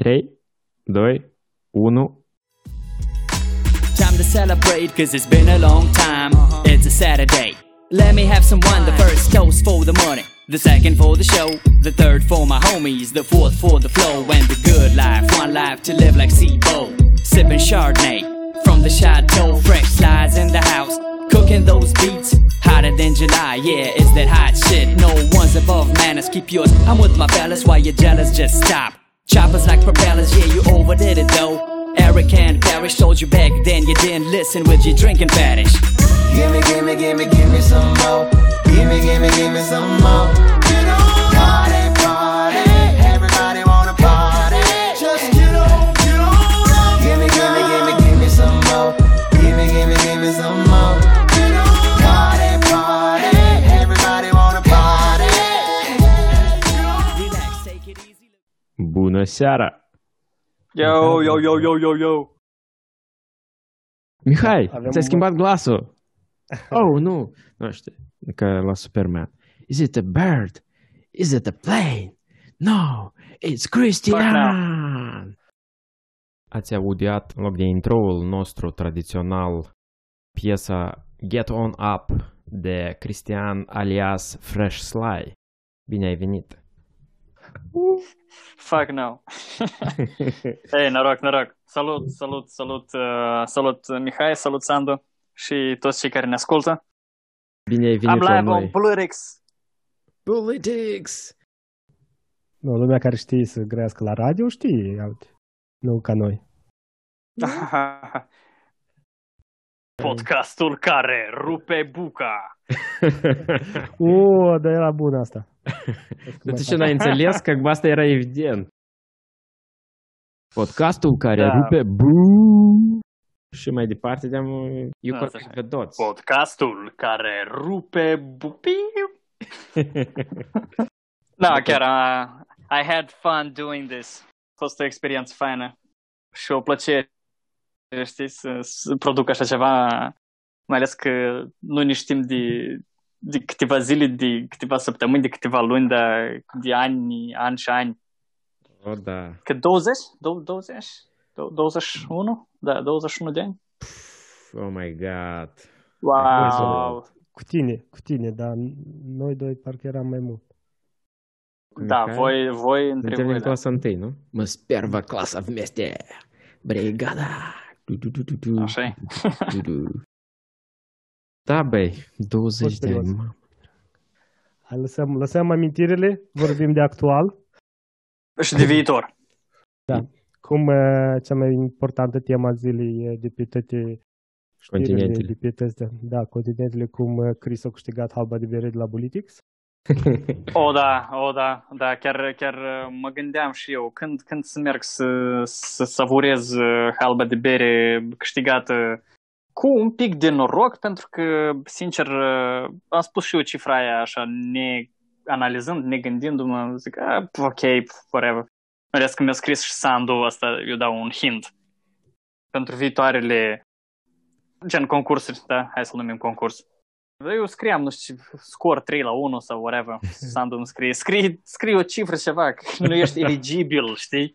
3, 2, 1. Time to celebrate cause it's been a long time. It's a Saturday. Let me have some wine. The first toast for the money, the second for the show, the third for my homies, the fourth for the flow, and the good life. One life to live like Sibo. Sipping Chardonnay from the chateau, fresh slides in the house. Cooking those beats hotter than July. Yeah, it's that hot shit. No one's above manners. Keep yours. I'm with my fellas. Why you jealous? Just stop. Choppers like propellers. Yeah, you overdid it though. Eric and Parrish told you back then you didn't listen with your drinking fetish. Gimme, gimme, gimme, gimme some more. Gimme, gimme, gimme some more. Bună seara! Yo, yo, yo, yo, yo, yo. Mihai, Avem ți-ai un- schimbat glasul. Oh, nu. Nu știu, ca la Superman. Is it a bird? Is it a plane? No, it's Christian! Ați audiat în loc de introul nostru tradițional piesa Get On Up de Cristian alias Fresh Sly. Bine ai venit! Fuck no. Ei, noroc, noroc. Salut, salut, salut, uh, salut Mihai, salut Sandu și toți cei care ne ascultă. Bine ai I'm venit la live on noi! Politics. Politics! Nu, lumea care știe să grească la radio știe, uite. Nu ca noi. Podcastul care rupe buca. O, dar era bună asta. Dar tu ce n-ai înțeles? Că asta era evident. Podcastul care Da. rupe bu și mai departe de-am eu Da, cu așa. pe toți. Podcastul care rupe bupiu. Da, chiar uh, I had fun doing this. A fost o experiență faină și o plăcere, știți, să, să produc așa ceva, mai ales că nu ne știm de, de câteva zile, de câteva săptămâni, de câteva luni, de, de ani, ani și ani. O, da. Că 20? Dou- 20? Dou- 21? Da, 21 de ani. Oh my god. Wow! Cu tine, cu tine, dar noi doi parcă eram mai mult. Da, Mihai? voi, voi între Suntem voi, din da. clasa întâi, nu? Mă sperva clasa vmeste. Brigada. Du, du, du, du, du. Așa e. Du, du. Da, băi, 20 Fost de ani, serios. mă. Hai, lăsăm, lăsăm amintirile, vorbim de actual. Și de viitor. Cum uh, cea mai importantă tema zilei uh, de pe toate știrile Continentele. de pe toate, da, continentele, cum uh, Chris a câștigat halba de bere de la Politics. O, da, o, da, da, chiar, chiar uh, mă gândeam și eu, când, când să merg să, să savurez uh, halba de bere câștigată cu un pic de noroc, pentru că, sincer, uh, am spus și eu cifra aia așa, ne analizând, ne gândindu-mă, zic, ah, ok, whatever. Mai ales că mi-a scris și Sandu asta, eu dau un hint pentru viitoarele gen concursuri, da, hai să numim concurs. Eu scriam, nu știu, scor 3 la 1 sau whatever. Sandu îmi scrie, scrie, scrie o cifră ceva, că nu ești eligibil, știi?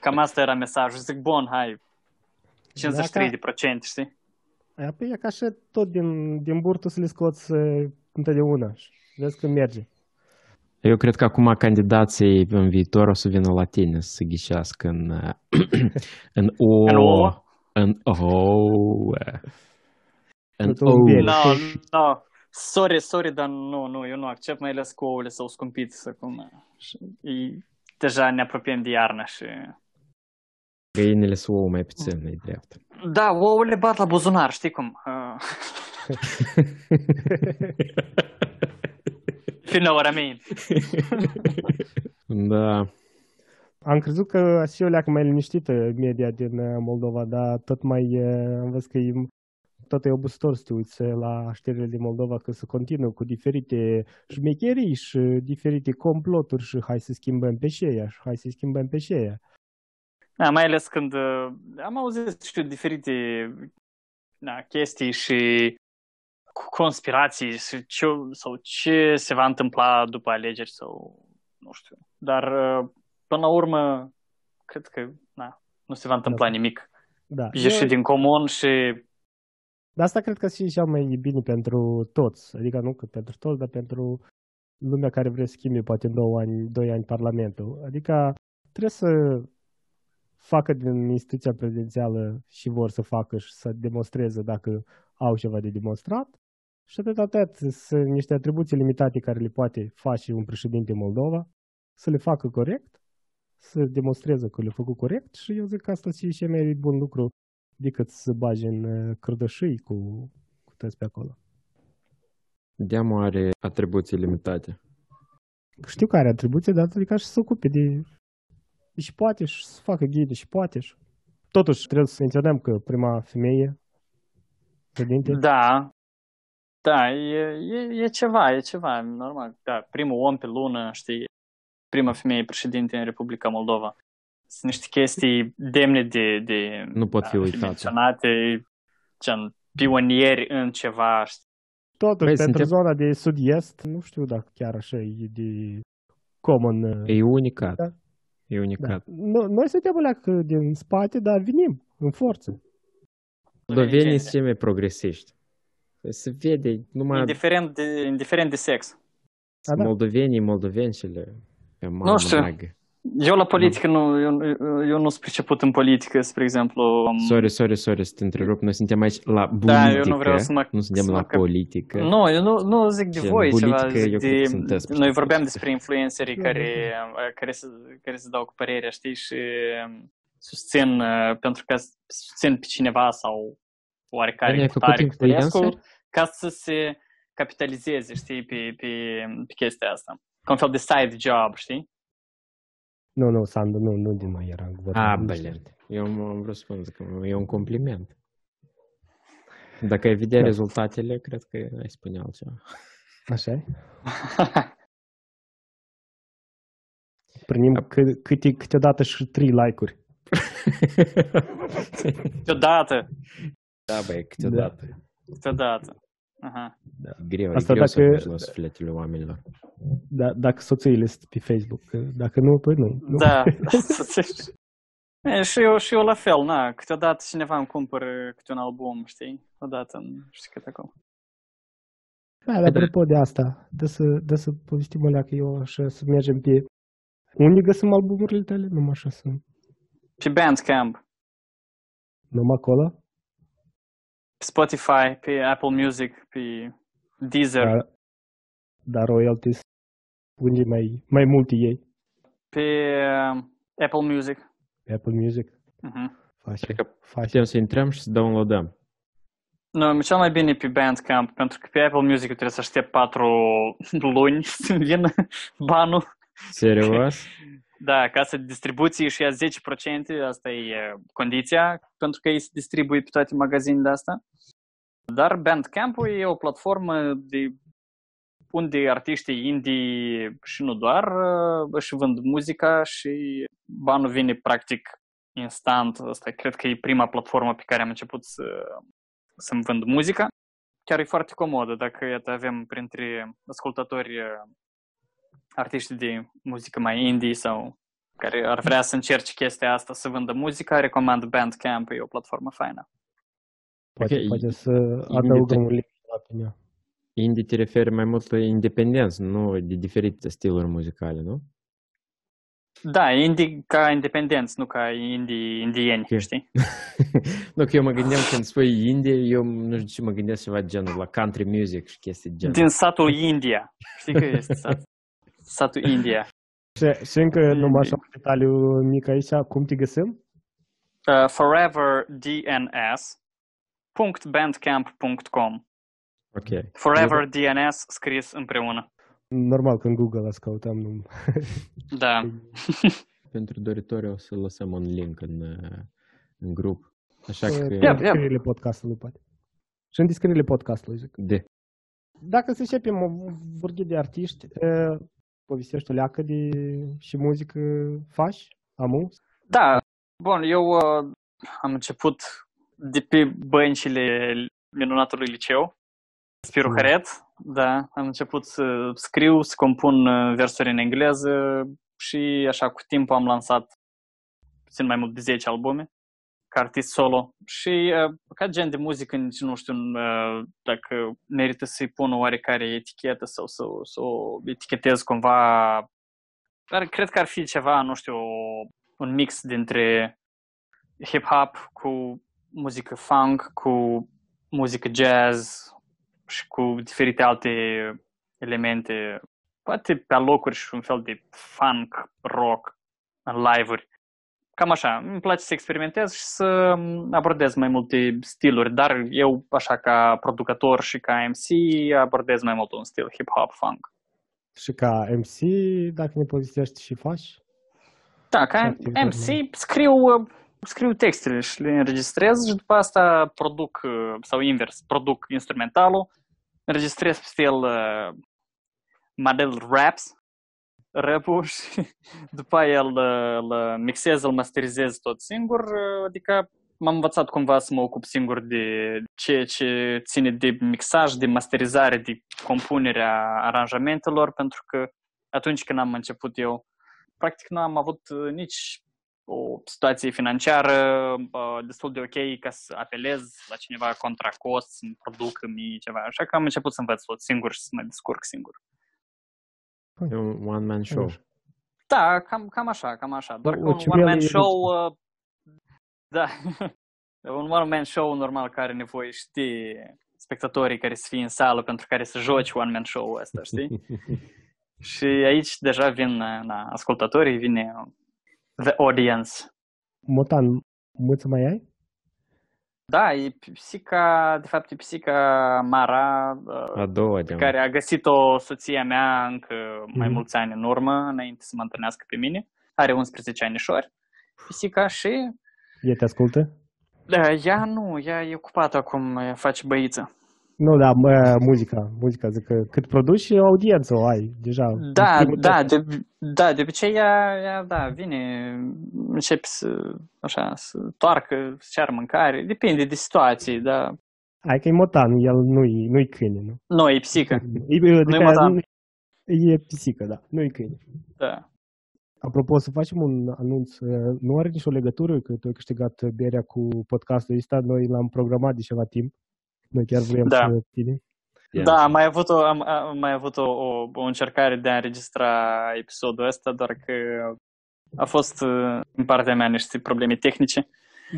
Cam asta era mesajul. Zic, bun, hai, 53 de procente, știi? Aia, păi e ca și tot din, din burtă să le scoți uh, întotdeauna și vezi că merge. Eu cred că acum candidații în viitor o să vină la tine să ghicească în, uh, în O. În ouă? În O. În Tot un O. biel. No, no. Sorry, sorry, dar nu, nu, eu nu accept, mai ales cu ouăle s-au scumpit acum. Și e, deja ne apropiem de iarnă și... Găinile sunt ouă mai puțin, e drept. Da, ouăle bat la buzunar, știi cum? Uh, if you know what I mean. da. Am crezut că și eu leacă mai liniștită media din uh, Moldova, dar tot mai uh, am văzut că e, tot e obositor să te uiți la știrile din Moldova, că se continuă cu diferite șmecherii și diferite comploturi și hai să schimbăm pe șeia și hai să schimbăm pe șeia. Da, mai ales când uh, am auzit, știu, diferite da, chestii și cu conspirații și ce, sau ce se va întâmpla după alegeri sau nu știu. Dar uh, până la urmă cred că na, nu se va întâmpla nimic. Da. Ieși Eu- din comun și Dar asta cred că și cea mai bine pentru toți. Adică nu că pentru toți, dar pentru lumea care vrea să schimbe poate în două ani, doi ani Parlamentul. Adică trebuie să facă din instituția prezidențială și vor să facă și să demonstreze dacă au ceva de demonstrat. Și atât atât sunt niște atribuții limitate care le poate face un președinte Moldova, să le facă corect, să demonstreze că le-a făcut corect și eu zic că asta și cel mai bun lucru decât să bagi în uh, cărdășâi cu, cu toți pe acolo. Deamul are atribuții limitate. Știu că are atribuții, dar adică și să se ocupe de... Și poate și să facă ghide și poate și... Totuși, trebuie să menționăm că prima femeie președinte, da, da, e, e, e ceva, e ceva, normal. Da, primul om pe lună, știi, prima femeie președinte în Republica Moldova. Sunt niște chestii demne de, de Nu pot fi a uitate. menționate, gen pionieri în ceva, știi? totuși, Băi, pentru suntem- zona de sud-est, nu știu dacă chiar așa e de common. uh, E unicat. Da. E Da. unicat. No- Noi suntem alea din spate, dar venim în forță. Moldovenii Legende. sunt cei mai progresiști. Se vede numai Indiferent de, indiferent de sex. A, da. moldovenii, moldovencele. Pe mamă știu. dragă. Eu la politică nu, eu, eu nu sunt priceput în politică, spre exemplu. um, Sorry, sorry, sorry, să te întrerup. Noi suntem aici la politică. Da, eu nu vreau să mă- Nu suntem să la mă cap- politică. Nu, eu nu, nu zic de Gen, voi ceva, politică, zic eu de, cred că sunt despre noi asta. vorbeam despre influencerii care, care, se, care se dau cu părerea, știi, și um, susțin, uh, pentru că susțin pe cineva sau oarecare Ai făcut putare influencer? cătărească, ca să se capitalizeze, știi, pe, pe, pe chestia asta. Ca un fel de side job, știi? Nu, nu, Sandu, nu, nu din mai era. vorba. Ah, Nu blin. știu. Eu am vrut să spun că e un compliment. Dacă ai vedea Da. rezultatele, cred că ai spune altceva. Așa e? Primim câ- câte, câteodată și trei like-uri. Câteodată, da, băi, câteodată. câteodată. Aha. Greu, Asta e greu să dacă- ajungi la sufletele oamenilor. Da, dacă soțiile sunt pe Facebook. că Dacă nu, păi nu. nu. Da, e, și, eu, și eu la fel, na, câteodată cineva îmi cumpără câte un album, știi? Odată, nu știu cât acolo. Da, dar apropo de asta, de să, de să povestim alea că eu așa să mergem pe... Unde găsim albumurile tale? Numai așa să... Pe Bandcamp, Numai acolo? Pe Spotify, pe Apple Music, pe Deezer, Dar, dar royalties unde mai, mai multe ei? pe uh, Apple Music. Pe Apple Music? Uh-huh. Face, Adică face. Putem să intrăm și să downloadăm. Nu, cel mai bine pe Bandcamp, pentru că pe Apple Music trebuie să aștept patru luni să vină banul. Serios? Da, casa de distribuție și ia 10%, asta e uh, condiția, pentru că ei se distribuie pe toate magazinele astea. Dar Bandcamp-ul e o platformă de unde artiștii indie și nu doar uh, își vând muzica și banul vine practic instant. Asta cred că e prima platformă pe care am început să, să-mi vând muzica. Chiar e foarte comodă dacă iată, avem printre ascultători uh, artiști de muzică mai indie sau care ar vrea să încerce chestia asta, să vândă muzica, recomand Bandcamp, e o platformă faină. Poate, Ok, poate să indie- adăugăm un link la pe ea. Indie te referi mai mult la independență, nu de diferite stiluri muzicale, nu? Da, indie ca independenți, nu ca indie, indieni, Ok. știi? nu, că eu mă gândeam când spui indie, eu nu știu ce mă gândesc ceva genul la country music și chestii de genul. Din satul India. Știi că este sat, satul India. Și, și încă numai așa un detaliu mic aici, cum te găsim? Uh, foreverdns.bandcamp.com Ok. Forever DNS scris împreună. Normal că în Google să căutăm. Nu... Da. Pentru doritori o să lăsăm un link în, uh, în grup. Așa că... În Yep, yep. descrierile podcastului, poate. Și în descrierile podcastului, zic. De. Dacă să începem o vorbire de artiști, uh, povestești o leacă de și muzică faci? Amu? Da, bun, eu uh, am început de pe băncile minunatului liceu, Spiru Mm. Haret, da, am început să scriu, să compun uh, versuri în engleză și așa cu timpul am lansat puțin mai mult de 10 albume ca artist solo și uh, ca gen de muzică nici nu știu uh, dacă merită să-i pun o oarecare etichetă sau să, să o etichetez cumva dar cred că ar fi ceva, nu știu, un mix dintre hip-hop cu muzică funk, cu muzică jazz și cu diferite alte elemente, poate pe locuri și un fel de funk, rock în live-uri. Cam așa, îmi place să experimentez și să abordez mai multe stiluri, dar eu, așa ca producător și ca MC, abordez mai mult un stil hip-hop, funk. Și ca MC, dacă ne povestești și faci? Da, ca activități, MC scriu, scriu textele și le înregistrez și după asta produc, sau invers, produc instrumentalul, înregistrez pe stil uh, model raps, rap și după aia îl, îl mixez, îl masterizez tot singur, adică m-am învățat cumva să mă ocup singur de ceea ce ține de mixaj, de masterizare, de compunerea aranjamentelor, pentru că atunci când am început eu, practic nu am avut nici o situație financiară uh, destul de ok ca să apelez la cineva contra cost, să-mi produc mie ceva. Așa că am început să învăț tot singur și să mă descurc singur. E un one-man show. Da, cam, cam așa, cam așa. Doar că O un ciuperă one-man e show, uh, da, un one-man show normal care are nevoie știi spectatorii care să fie în sală pentru care să joci one-man show ăsta, știi? Și aici deja vin na, ascultătorii, vine the audience. Motan, mâță mai ai? Da, e pisica, de fapt e pisica Mara, uh, A doua de care a găsit-o soția mea încă mai Mhm. mulți ani în urmă, înainte să mă întâlnească pe mine. Are 11 anișori, pisica, și E te ascultă? da, ea nu, ea e ocupată acum, ea face băiță. Nu, da, mă, muzica, muzica, zic că cât produci, audiență o ai, deja. Da, Primul da, test. de, da, de obicei ea, ea, da, vine, începe să, așa, să toarcă, să ceară mâncare, depinde de situații, da. Hai că e motan, el nu-i, nu-i câine, nu? Nu, e psică, E, adică, motan. nu- E pisică, da, nu-i câine. da. Apropo, să facem un anunț, uh, nu are nicio legătură că tu ai câștigat berea cu podcastul ăsta, noi l-am programat de ceva timp. Noi chiar vrem Da. să ținem. Ia. Da, am mai avut, o, am, am mai avut o, o, o încercare de a înregistra episodul ăsta, doar că a fost uh, din partea mea niște probleme tehnice.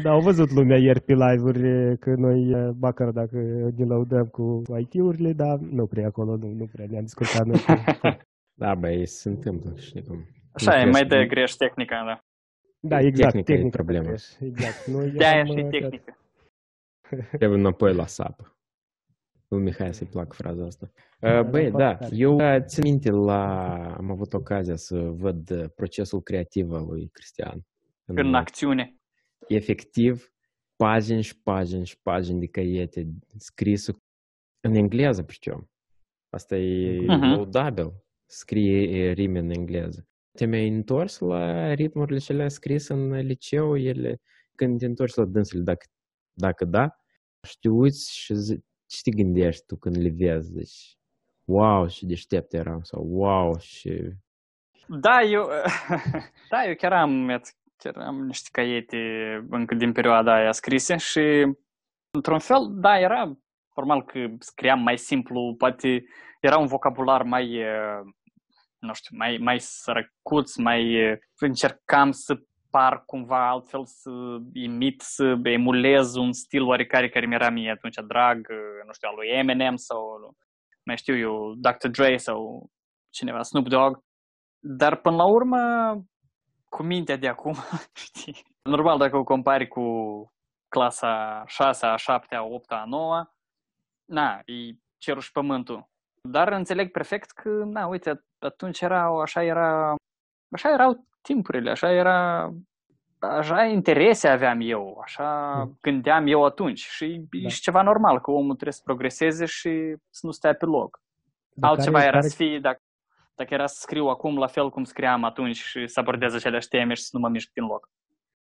Da, au văzut lumea ieri pe live-uri că noi, uh, bacăr dacă ne laudăm cu IT-urile, dar nu prea acolo, nu, nu prea ne-am discutat noi. Da, băi, se întâmplă, știi cum. Așa Nu e, mai crezi- dă greș tehnica, da. Da, exact, Tehnica e tehnica. problema. greș, Exact. Noi De-aia am, și uh, tehnică. Trebuie înapoi la sapă. Lui Mihai să-i placă fraza asta. Da, ă, da Băi, da, da, eu da, țin minte la... Am avut ocazia să văd uh, procesul creativ al lui Cristian. În, în acțiune. Efectiv, pagini și pagini și pagini de caiete scrisă în engleză, pricum. Asta e uh-huh. laudabil. Scrie rime în engleză. Te mi-ai întors la ritmurile cele scris în liceu, ele, când te întorci la dânsele, dacă, dacă da, și te uiți și zi, ce te gândești tu când le vezi, deci, wow, și deștept eram, sau wow, și Da, eu, da, eu chiar am, iată, chiar am niște caiete încă din perioada aia scrise și, într-un fel, da, era normal că scriam mai simplu, poate era un vocabular mai, eh, nu știu, mai, mai sărăcuț, mai eh, încercam să par cumva altfel, să imit, să emulez un stil oarecare care mi-era mie atunci drag, eh, nu știu, al lui Eminem sau, mai știu eu, Dr. Dre sau cineva, Snoop Dogg. Dar până la urmă, cu mintea de acum, știi, normal dacă o compari cu clasa 6, a 7, a 8, a 9, na, e cerul și pământul. Dar înțeleg perfect că, na, uite, atunci era, așa era, așa erau timpurile, așa era, așa interese aveam eu, așa gândeam eu atunci și e Da. și ceva normal, că omul trebuie să progreseze și să nu stea pe loc. Dar Altceva care- era care- să fie dacă, dacă era să scriu acum la fel cum scriam atunci și să abordez aceleași teme și să nu mă mișc din loc.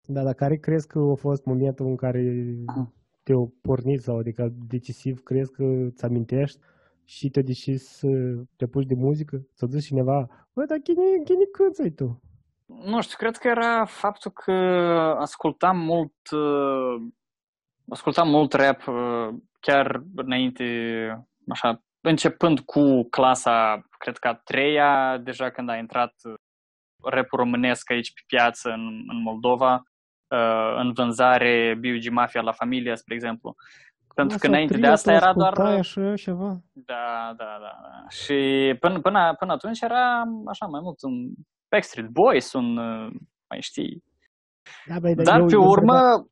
Da, dar care crezi că a fost momentul în care te-au pornit sau adică decisiv crezi că îți amintești și te decis să te apuci de muzică? Să zici cineva, bă, dar cine, cine cânți tu? Nu știu, cred că era faptul că ascultam mult, uh, ascultam mult rap uh, chiar înainte, așa, începând cu clasa, cred că a treia, deja când a intrat rapul românesc aici pe piață în, în Moldova, uh, în vânzare B.U.G. Mafia la familia, spre exemplu. Pentru că înainte de asta era doar... Așa, ceva. Da, da, da. da. Și până, până, până atunci era așa mai mult un Backstreet Boys, un, uh, mai știi. Da, băi, dar Dar eu, pe eu urmă,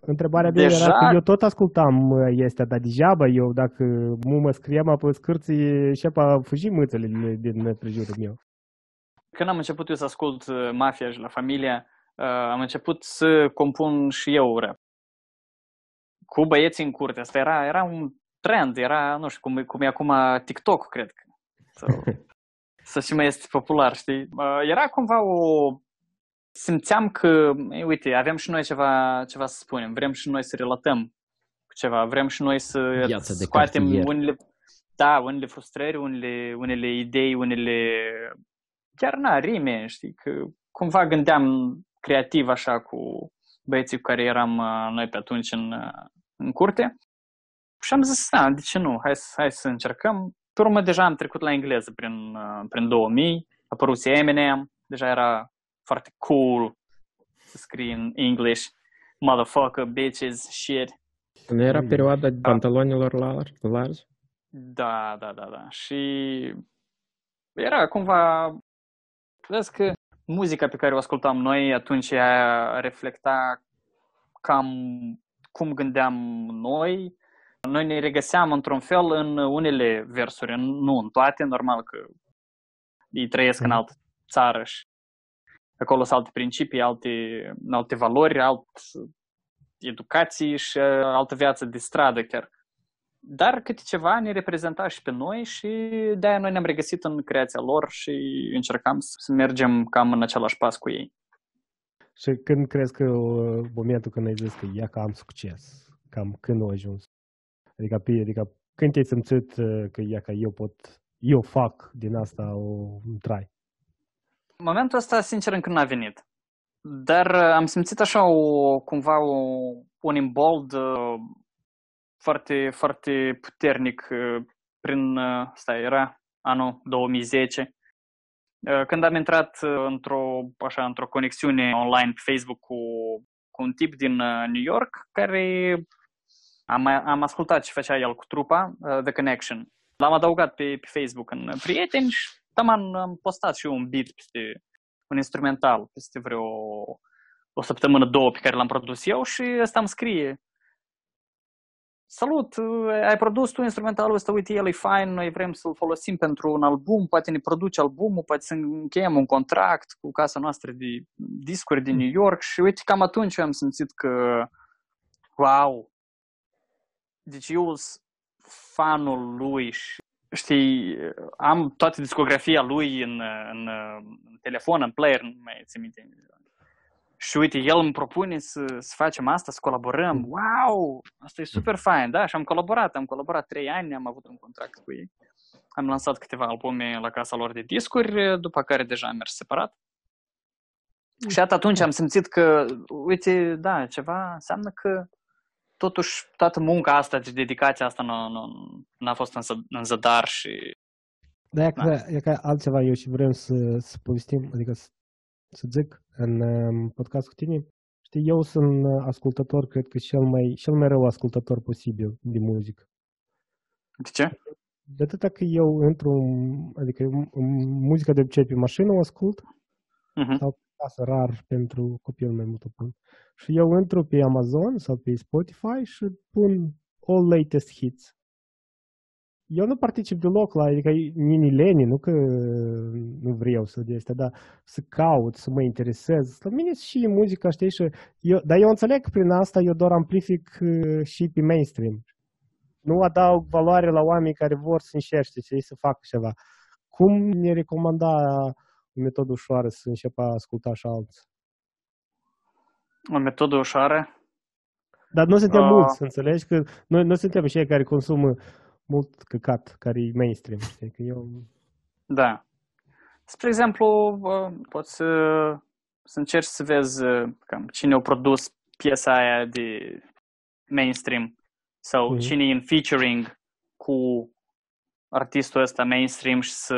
Întrebarea de Deja- era că eu tot ascultam uh, este, dar degeaba eu, dacă mu mă scriam pe scârții și apa fugi mâțele din prejurul meu. când am început eu să ascult uh, Mafia și la familia, uh, am început să compun și eu rap. Cu băieții în curte. Asta era, era un trend, era, nu știu, cum, cum e acum TikTok, cred că. Sau, să și mai este popular, știi? Uh, Era cumva o... Simțeam că, ei, uite, avem și noi ceva, ceva să spunem, vrem și noi să relatăm cu ceva, vrem și noi să Viața de scoatem cartier. unele, da, unele frustrări, unele, unele idei, unele chiar na, rime, știi, că cumva gândeam creativ așa cu băieții cu care eram uh, noi pe atunci în, uh, în curte. Și am zis, da, de ce nu, hai, să- hai să încercăm. Pe urmă deja am trecut la engleză prin, uh, prin 2000, a apărut Eminem, deja era foarte cool să scrii în English, motherfucker, bitches, shit. Nu era perioada pantalonilor lar- largi? Da, da, da, da. Și era cumva, vezi că muzica pe care o ascultam noi atunci ea reflecta cam cum gândeam noi. Noi ne regăseam într-un fel în unele versuri, în- nu în toate, normal că ei trăiesc în altă țară și acolo sunt alte principii, alte, alte valori, alt educații și uh, altă viață de stradă chiar. Dar câte ceva ne reprezenta și pe noi și de-aia noi ne-am regăsit în creația lor și încercam să mergem cam în același pas cu ei. Și când crezi că uh, momentul când ai zis că ia că am succes, cam când a ajuns? Adică, pe, adică când te-ai simțit uh, că ia că eu pot, eu fac din asta o, un trai? Momentul ăsta, sincer, încă n-a venit. Dar uh, am simțit așa o, cumva o, un imbold uh, foarte, foarte puternic uh, prin, uh, stai, era anul 2010, uh, când am intrat uh, într-o, așa, într-o conexiune online pe Facebook cu, cu un tip din uh, New York care am, am ascultat ce făcea el cu trupa, uh, The Connection. L-am adăugat pe, pe Facebook în prieteni și taman am postat și eu un beat peste un instrumental peste vreo o săptămână, două pe care l-am produs eu și ăsta îmi scrie. Salut, ai produs tu instrumentalul ăsta, uite, el e fain, noi vrem să-l folosim pentru un album, poate ne produce albumul, poate să încheiem un contract cu casa noastră de discuri din New York și uite, cam atunci eu am simțit că, wow, deci eu sunt fanul lui și știi, am toată discografia lui în, în, în telefon, în player, nu mai țin minte. Și uite, el îmi propune să, să facem asta, să colaborăm. Wow! Asta e super fain, da? Și am colaborat, am colaborat trei ani, am avut un contract cu ei. Am lansat câteva albume la casa lor de discuri, după care deja am mers separat. Și atât atunci am simțit că, uite, da, ceva înseamnă că totuși toată munca asta și dedicația asta nu, nu, n-a fost în, ză- în zădar și Da, e că, e că altceva eu și vrem să, să povestim, adică să, să zic în um, podcast cu tine. Știi, eu sunt uh, ascultător, cred că cel mai, cel mai rău ascultător posibil de muzică. de ce? De atâta că eu intru, în- adică în- în muzica de obicei pe mașină o ascult, Mhm. sau pe casă rar pentru copilul meu mult pun. Și eu intru pe Amazon sau pe Spotify și pun all latest hits. Eu nu particip deloc la, adică mini leni, nu că nu vreau să de astea, dar să caut, să mă interesez. La mine și muzica, știi, și eu, dar eu înțeleg că prin asta eu doar amplific uh, și pe mainstream. Nu adaug valoare la oameni care vor să încerce să ei să facă ceva. Cum ne recomanda o metodă ușoară să începă a asculta și alții? O metodă ușoară? Dar nu suntem Ah. mulți, înțelegi? Că noi nu suntem cei care consumă mult căcat, care e mainstream. Știi? Că eu... Da. Spre exemplu, uh, poți să să încerci să vezi uh, cam cine a produs piesa aia de mainstream sau Mhm. cine e în featuring cu artistul ăsta mainstream și să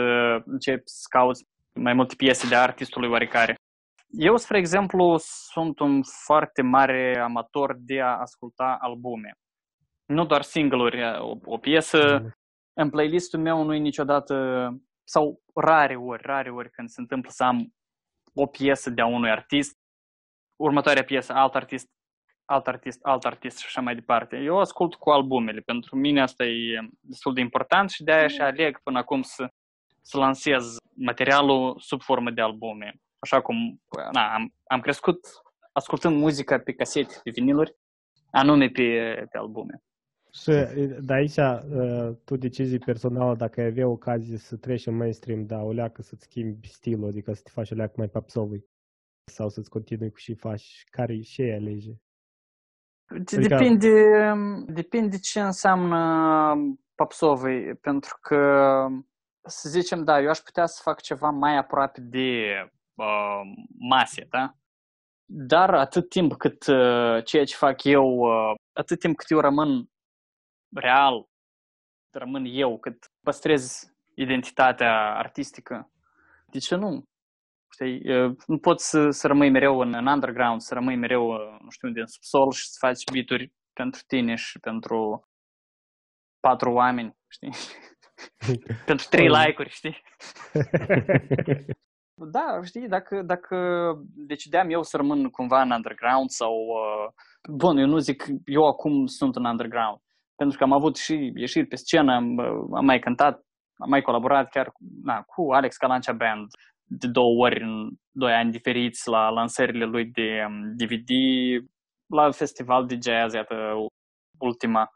începi să cauți mai multe piese de artistului oarecare. Eu, spre exemplu, sunt un foarte mare amator de a asculta albume. Nu doar single-uri, o, o piesă în playlistul meu nu e niciodată, sau rare ori, rare ori când se întâmplă să am o piesă de a unui artist, următoarea piesă, alt artist, alt artist, alt artist și așa mai departe. Eu ascult cu albumele, pentru mine asta e destul de important și de-aia și aleg până acum să, să lansez materialul sub formă de albume. Așa cum na, am, am crescut ascultând muzica pe casete, pe viniluri, anume pe, pe albume. Și de aici, uh, tu decizii personală dacă ai avea ocazie să treci în mainstream, dar o leacă să-ți schimbi stilul, adică să te faci o leacă mai popsovui sau să-ți continui cu și faci, care și ai alege? Adică- Depinde, depinde ce înseamnă popsovый, pentru că, să zicem, da, eu aș putea să fac ceva mai aproape de uh, mase, da? Dar atât timp cât uh, ceea ce fac eu, uh, atât timp cât eu rămân real, rămân eu, cât păstrez identitatea artistică, de ce nu? Știi, uh, nu poți să, să rămâi mereu în, în underground, să rămâi mereu, uh, nu știu unde, în subsol și să faci beaturi pentru tine și pentru patru oameni, știi? pentru trei Oh. like-uri, știi? Da, știi, dacă, dacă decideam eu să rămân cumva în underground sau... Uh, bun, eu nu zic, eu acum sunt în underground, pentru că am avut și ieșiri pe scenă, am, uh, am mai cântat, am mai colaborat chiar cu, na, cu Alex Calancea Band de două ori în doi ani diferiți la lansările lui de um, DVD, la festival de jazz, iată, ultima.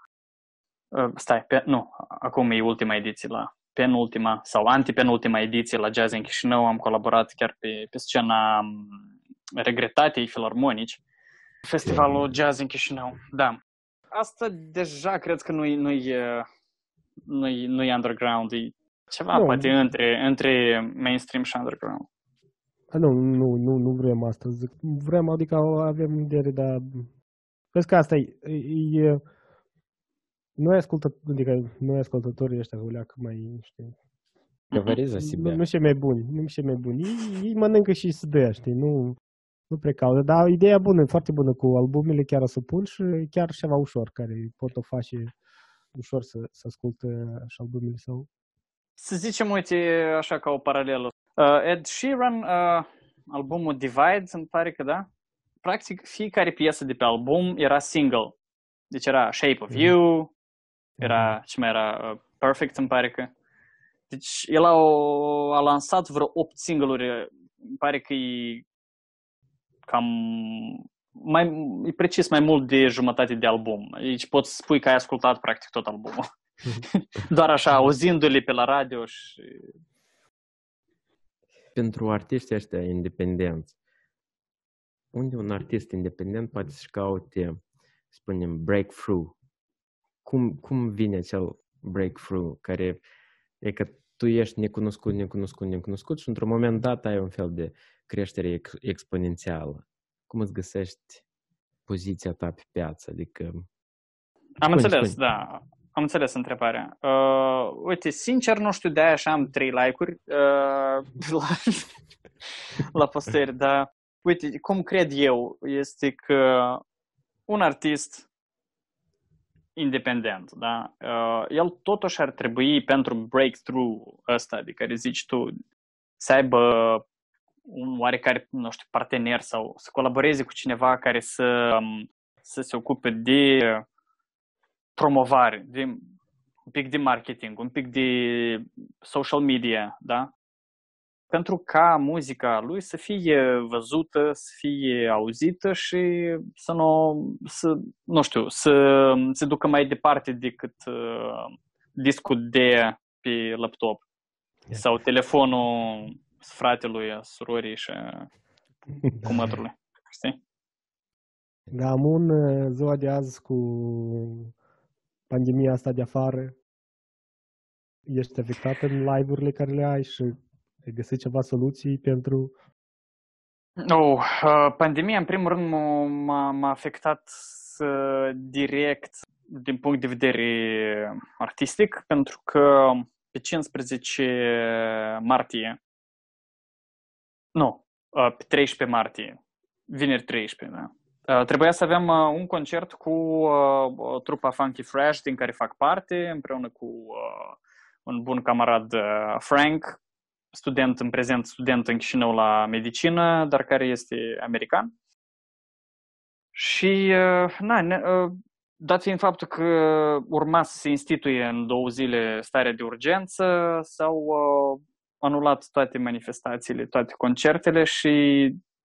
Uh, stai, pe, nu, acum e ultima ediție la penultima sau antipenultima ediție la Jazz în Chișinău. Am colaborat chiar pe, pe scena um, regretatei filarmonici. Festivalul Jazz în Chișinău, da. Asta deja cred că nu-i, nu-i, uh, nu-i, nu-i underground, e ceva Nu. poate între, între mainstream și underground. A, nu, nu, nu, nu vrem asta, zic. Vrem, adică avem idee, dar... Vezi că asta e, e, noi ascultă, adică noi ascultătorii ăștia o leacă mai, știi, Говори за nu, себя. nu și mai buni, nu și mai buni. Ei, ei mănâncă și se dă, știi, nu, nu prea caută. Dar ideea bună, foarte bună cu albumele, chiar o să pun și chiar ceva ușor, care pot o face ușor să, să asculte și albumele sau... Să zicem, uite, așa ca o paralelă. Uh, Ed Sheeran, uh, albumul Divide, îmi pare că da? Practic, fiecare piesă de pe album era single. Deci era Shape of Mhm. You, era, ce mai era, uh, Perfect, îmi pare că. Deci, el a, a lansat vreo 8 single-uri, îmi pare că e cam, mai, e precis mai mult de jumătate de album. Deci poți spui că ai ascultat practic tot albumul. Doar așa, auzindu-le pe la radio și... Pentru artiștii ăștia independenți, unde un artist independent poate să-și caute, spunem, breakthrough? Cum, cum vine acel breakthrough care e că tu ești necunoscut, necunoscut, necunoscut și într-un moment dat ai un fel de creștere ex- exponențială. Cum îți găsești poziția ta pe piață? Adică Am Spune, înțeles, spune. da. Am înțeles întrebarea. Uh, uite, sincer, nu știu, de-aia așa am trei like-uri uh, la, la postări, dar uite, cum cred eu, este că un artist independent, da, uh, el totuși ar trebui pentru breakthrough ăsta de care zici tu, să aibă un oarecare, nu știu, partener sau să colaboreze cu cineva care să, um, să se ocupe de promovare, de un pic de marketing, un pic de social media, da? Pentru ca muzica lui să fie văzută, să fie auzită și să nu, să, nu știu, să se ducă mai departe decât uh, discul de pe laptop sau telefonul fratelui, a surorii și a cumătrului. Știi? Gamun, uh, ziua de azi cu pandemia asta de afară, ești afectat în live-urile care le ai și ai găsit ceva soluții pentru... Oh, uh, pandemia, în primul rând, m-a, m-a- m-a afectat uh, direct din punct de vedere artistic, pentru că pe 15 martie, nu, uh, pe 13 martie, vineri 13, da, uh, trebuia să avem uh, un concert cu uh, trupa Funky Fresh, din care fac parte, împreună cu uh, un bun camarad uh, Frank, student în prezent, student în Chișinău la medicină, dar care este american. Și, uh, na, ne, uh, dat fiind faptul că urma să se instituie în două zile starea de urgență, s-au uh, anulat toate manifestațiile, toate concertele și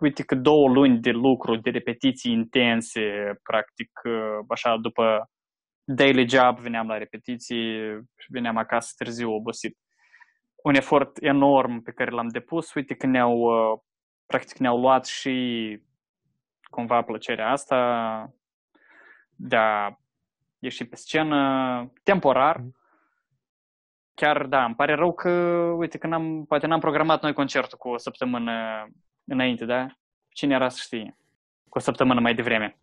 uite că două luni de lucru, de repetiții intense, practic, uh, așa, după daily job, veneam la repetiții și veneam acasă târziu obosit un efort enorm pe care l-am depus, uite că ne-au, uh, practic ne-au luat și cumva plăcerea asta de a ieși pe scenă temporar. Chiar, da, îmi pare rău că, uite, că n-am, poate n-am programat noi concertul cu o săptămână înainte, da? Cine era să știe? Cu o săptămână mai devreme.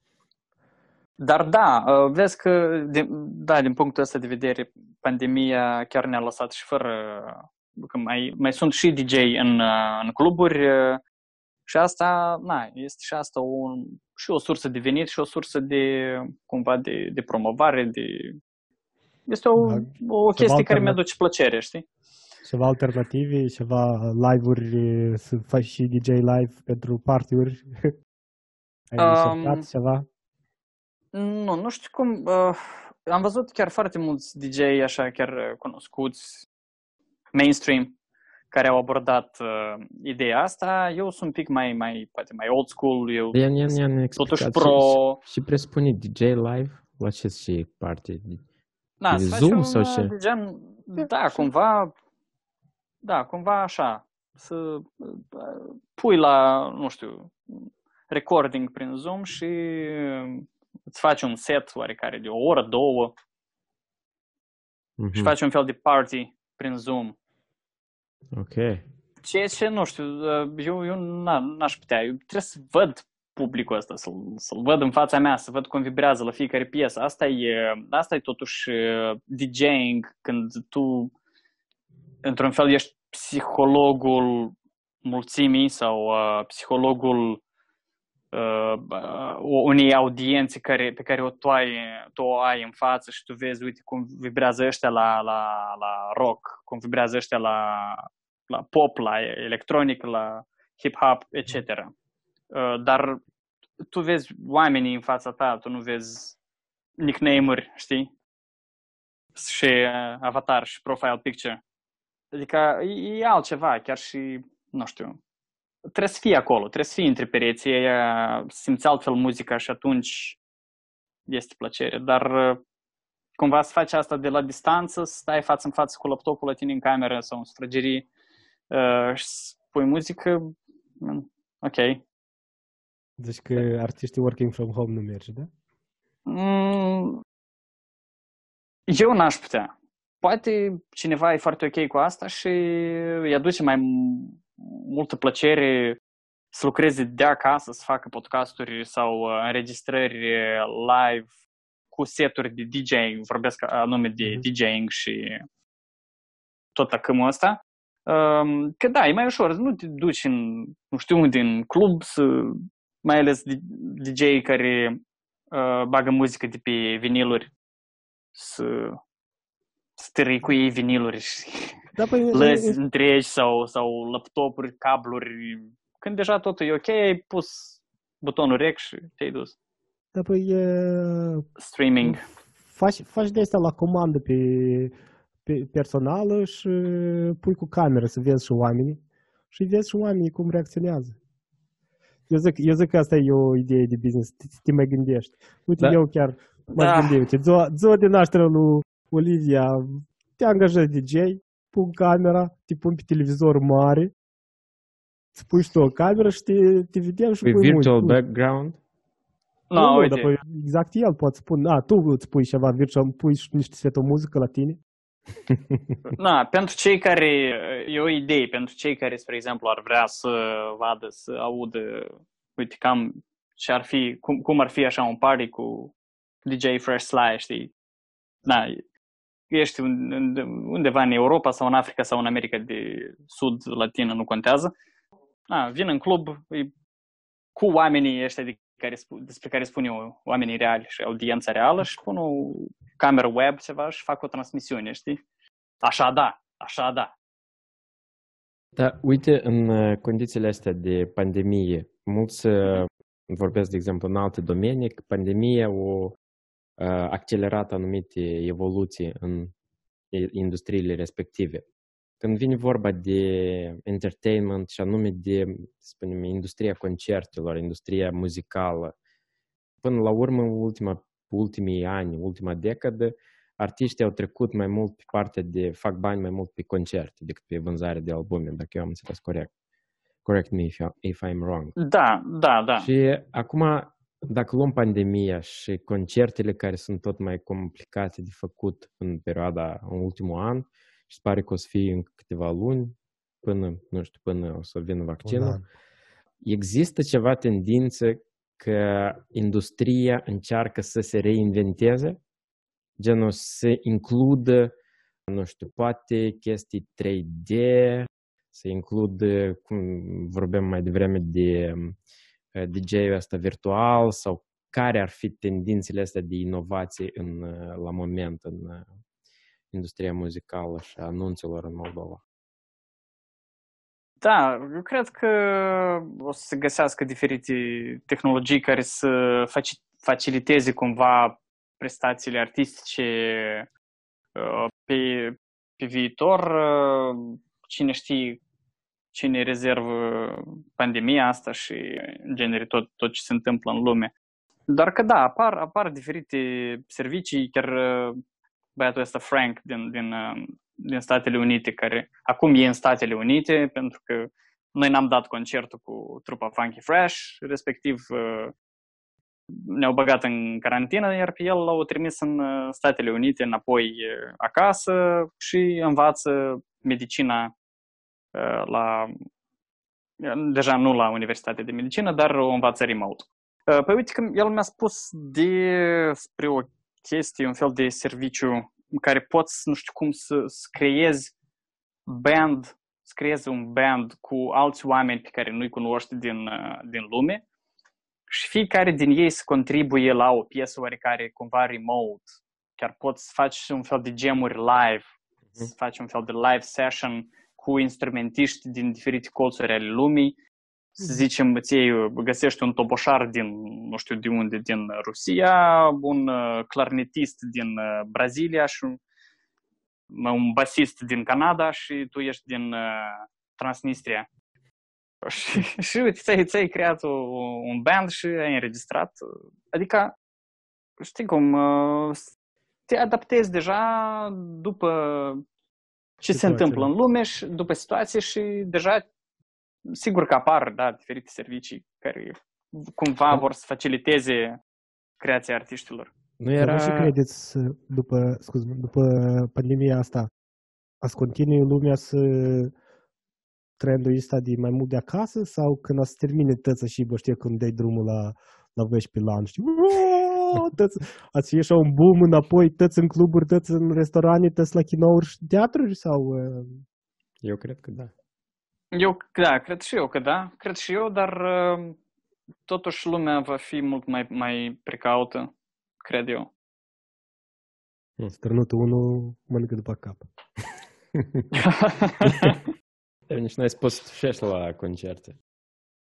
Dar da, uh, vezi că, din, da, din punctul ăsta de vedere, pandemia chiar ne-a lăsat și fără că mai, mai sunt și DJ în, uh, în cluburi uh, și asta, na, este și asta un, și o sursă de venit și o sursă de, cumva, de, de promovare, de... Este o, Da. o chestie care alternat- mi-aduce plăcere, știi? Ceva alternative, ceva live-uri, să faci și DJ live pentru party-uri. Ai Um, încercat ceva? Nu, nu știu cum. Uh, am văzut chiar foarte mulți DJ așa chiar uh, cunoscuți, mainstream, care au abordat uh, ideea asta. Eu sunt un pic mai, mai, poate mai old school, eu Ia, ia, ia, ne totuși explicați pro... Și, și presupune DJ live? La ce și parte? Da, de să faci Zoom un, sau uh, ce? de gen, da, cumva, da, cumva așa, să uh, pui la, nu știu, recording prin Zoom și uh, îți faci un set oarecare de o oră, două Mhm. și faci un fel de party prin Zoom. Ok. Ceea ce, nu știu, uh, eu, eu n- n-aș putea, eu trebuie să văd publicul ăsta, să-l, să-l văd în fața mea, să văd cum vibrează la fiecare piesă. Asta e, asta e totuși uh, DJing, când tu, într-un fel, ești psihologul mulțimii sau uh, psihologul uh, uh, unei audiențe care, pe care o tu ai, tu o ai în față și tu vezi, uite, cum vibrează ăștia la, la, la rock, cum vibrează ăștia la, la pop, la electronic, la hip-hop, etc. Uh, dar tu vezi oamenii în fața ta, tu nu vezi nickname-uri, știi? Și uh, avatar și profile picture. Adică e, e altceva, chiar și, nu știu, trebuie să fii acolo, trebuie să fii între pereții aia, simți altfel muzica și atunci este plăcere. Dar uh, cumva să faci asta de la distanță, să stai față în față cu laptopul la tine în cameră sau în sufragerie uh, și să pui muzică, mm, ok. Deci că artiștii working from home nu merge, da? Mm, eu n-aș putea. Poate cineva e foarte ok cu asta și îi aduce mai m- multă plăcere să lucreze de acasă, să facă podcasturi sau uh, înregistrări uh, live cu seturi de DJing, vorbesc anume de Mhm. DJing și tot acâmul ăsta. Um, Că da, e mai ușor, nu te duci în, nu știu unde, în club, să, mai ales DJ care uh, bagă muzică de pe viniluri, să stârâi cu ei viniluri și Da, păi, lăzi întregi sau, sau laptopuri, cabluri. Când deja totul e ok, ai pus butonul rec și te-ai dus. da, păi e, Streaming. faci, faci de asta la comandă pe, pe personală și pui cu cameră să vezi și oamenii și vezi și oamenii cum reacționează. Eu zic, eu zic că asta e o idee de business, te, te mai gândești. Uite, Da. eu chiar m-aș Da. gândi, uite, ziua, ziua de naștere lui Olivia, te angajezi DJ, pun camera, te pun pe televizor mare, îți pui și tu o cameră și te, te vedem și With pui virtual muzică. background? No, nu, nu, uite. dar păi, exact el poate spune, a, tu îți pui ceva virtual, pui și niște setul muzică la tine Na, pentru cei care, e o idee, pentru cei care, spre exemplu, ar vrea să vadă, să audă, uite, cam ce ar fi, cum, cum ar fi așa un party cu DJ Fresh Sly, știi? Na, ești undeva în Europa sau în Africa sau în America de Sud, Latină, nu contează. Na, vin în club e, cu oamenii ăștia de care, despre care spun eu, oamenii reali și audiența reală și pun o cameră web ceva și fac o transmisiune, știi? Așa da, așa da. Da, uite, în uh, condițiile astea de pandemie, mulți uh, vorbesc, de exemplu, în alte domenii, că pandemia o uh, accelerat anumite evoluții în industriile respective. Când vine vorba de entertainment și anume de, să spunem, industria concertelor, industria muzicală, până la urmă, ultima, ultimii ani, ultima decadă, artiștii au trecut mai mult pe partea de, fac bani mai mult pe concerte decât pe vânzare de albume, dacă eu am înțeles corect. Correct me if, if I'm wrong. Da, da, da. Și acum, dacă luăm pandemia și concertele care sunt tot mai complicate de făcut în perioada, în ultimul an, și se pare că o să fie în câteva luni, până, nu știu, până o să vină vaccinul, da. există ceva tendință că industria încearcă să se reinventeze genul să includă, nu știu, poate chestii 3D, să includă, cum vorbeam mai devreme de uh, DJ-ul ăsta virtual sau care ar fi tendințele astea de inovație în, uh, la moment în uh, industria muzicală și anunțelor în Moldova? Da, eu cred că o să se găsească diferite tehnologii care să faciliteze cumva prestațiile artistice uh, pe, pe viitor. Uh, cine știe cine rezervă pandemia asta și, în genere, tot, tot ce se întâmplă în lume. Doar că, da, apar, apar diferite servicii, chiar uh, băiatul ăsta Frank din, din, din Statele Unite, care acum e în Statele Unite, pentru că noi n-am dat concertul cu trupa Funky Fresh, respectiv ne-au băgat în carantină, iar pe el l-au trimis în uh, Statele Unite înapoi uh, acasă și învață medicina uh, la, deja nu la Universitatea de Medicină, dar o învață remote. Păi uite că el mi-a spus despre o chestie, un fel de serviciu în care poți, nu știu cum, să, să creezi band, să creezi un band cu alți oameni pe care nu-i cunoști din, din lume și fiecare din ei să contribuie la o piesă oarecare cumva remote. Chiar poți să faci un fel de gemuri live, uh-huh. să faci un fel de live session cu instrumentiști din diferite colțuri ale lumii. Să mhm. zicem, îți iei, găsești un toboșar din, nu știu de unde, din Rusia, un uh, clarnetist din uh, Brazilia și un, un basist din Canada și tu ești din uh, Transnistria. Și, și uite, ți-ai, ți-ai creat un band și ai înregistrat. Adică, știi cum, uh, te adaptezi deja după ce situație. se întâmplă în lume și după situație și deja sigur că apar, da, diferite servicii care cumva vor să faciliteze creația artiștilor. Nu era... Dar și credeți, după, scuze, după pandemia asta, ați continui lumea să trendul ăsta de mai mult de acasă sau când o să termine tăță și bă știu când dai drumul la, la vești pe lan, știi? Tăți, ați ieși un boom înapoi, tăți în cluburi, tăți în restaurante, tăți la chinouri și teatruri sau... Uh... Eu cred că da. Eu, da, cred și eu că da, cred și eu, dar uh, totuși lumea va fi mult mai, mai precaută, cred eu. Strănutul unul mănâncă după cap. Nici n-ai spus să la concerte.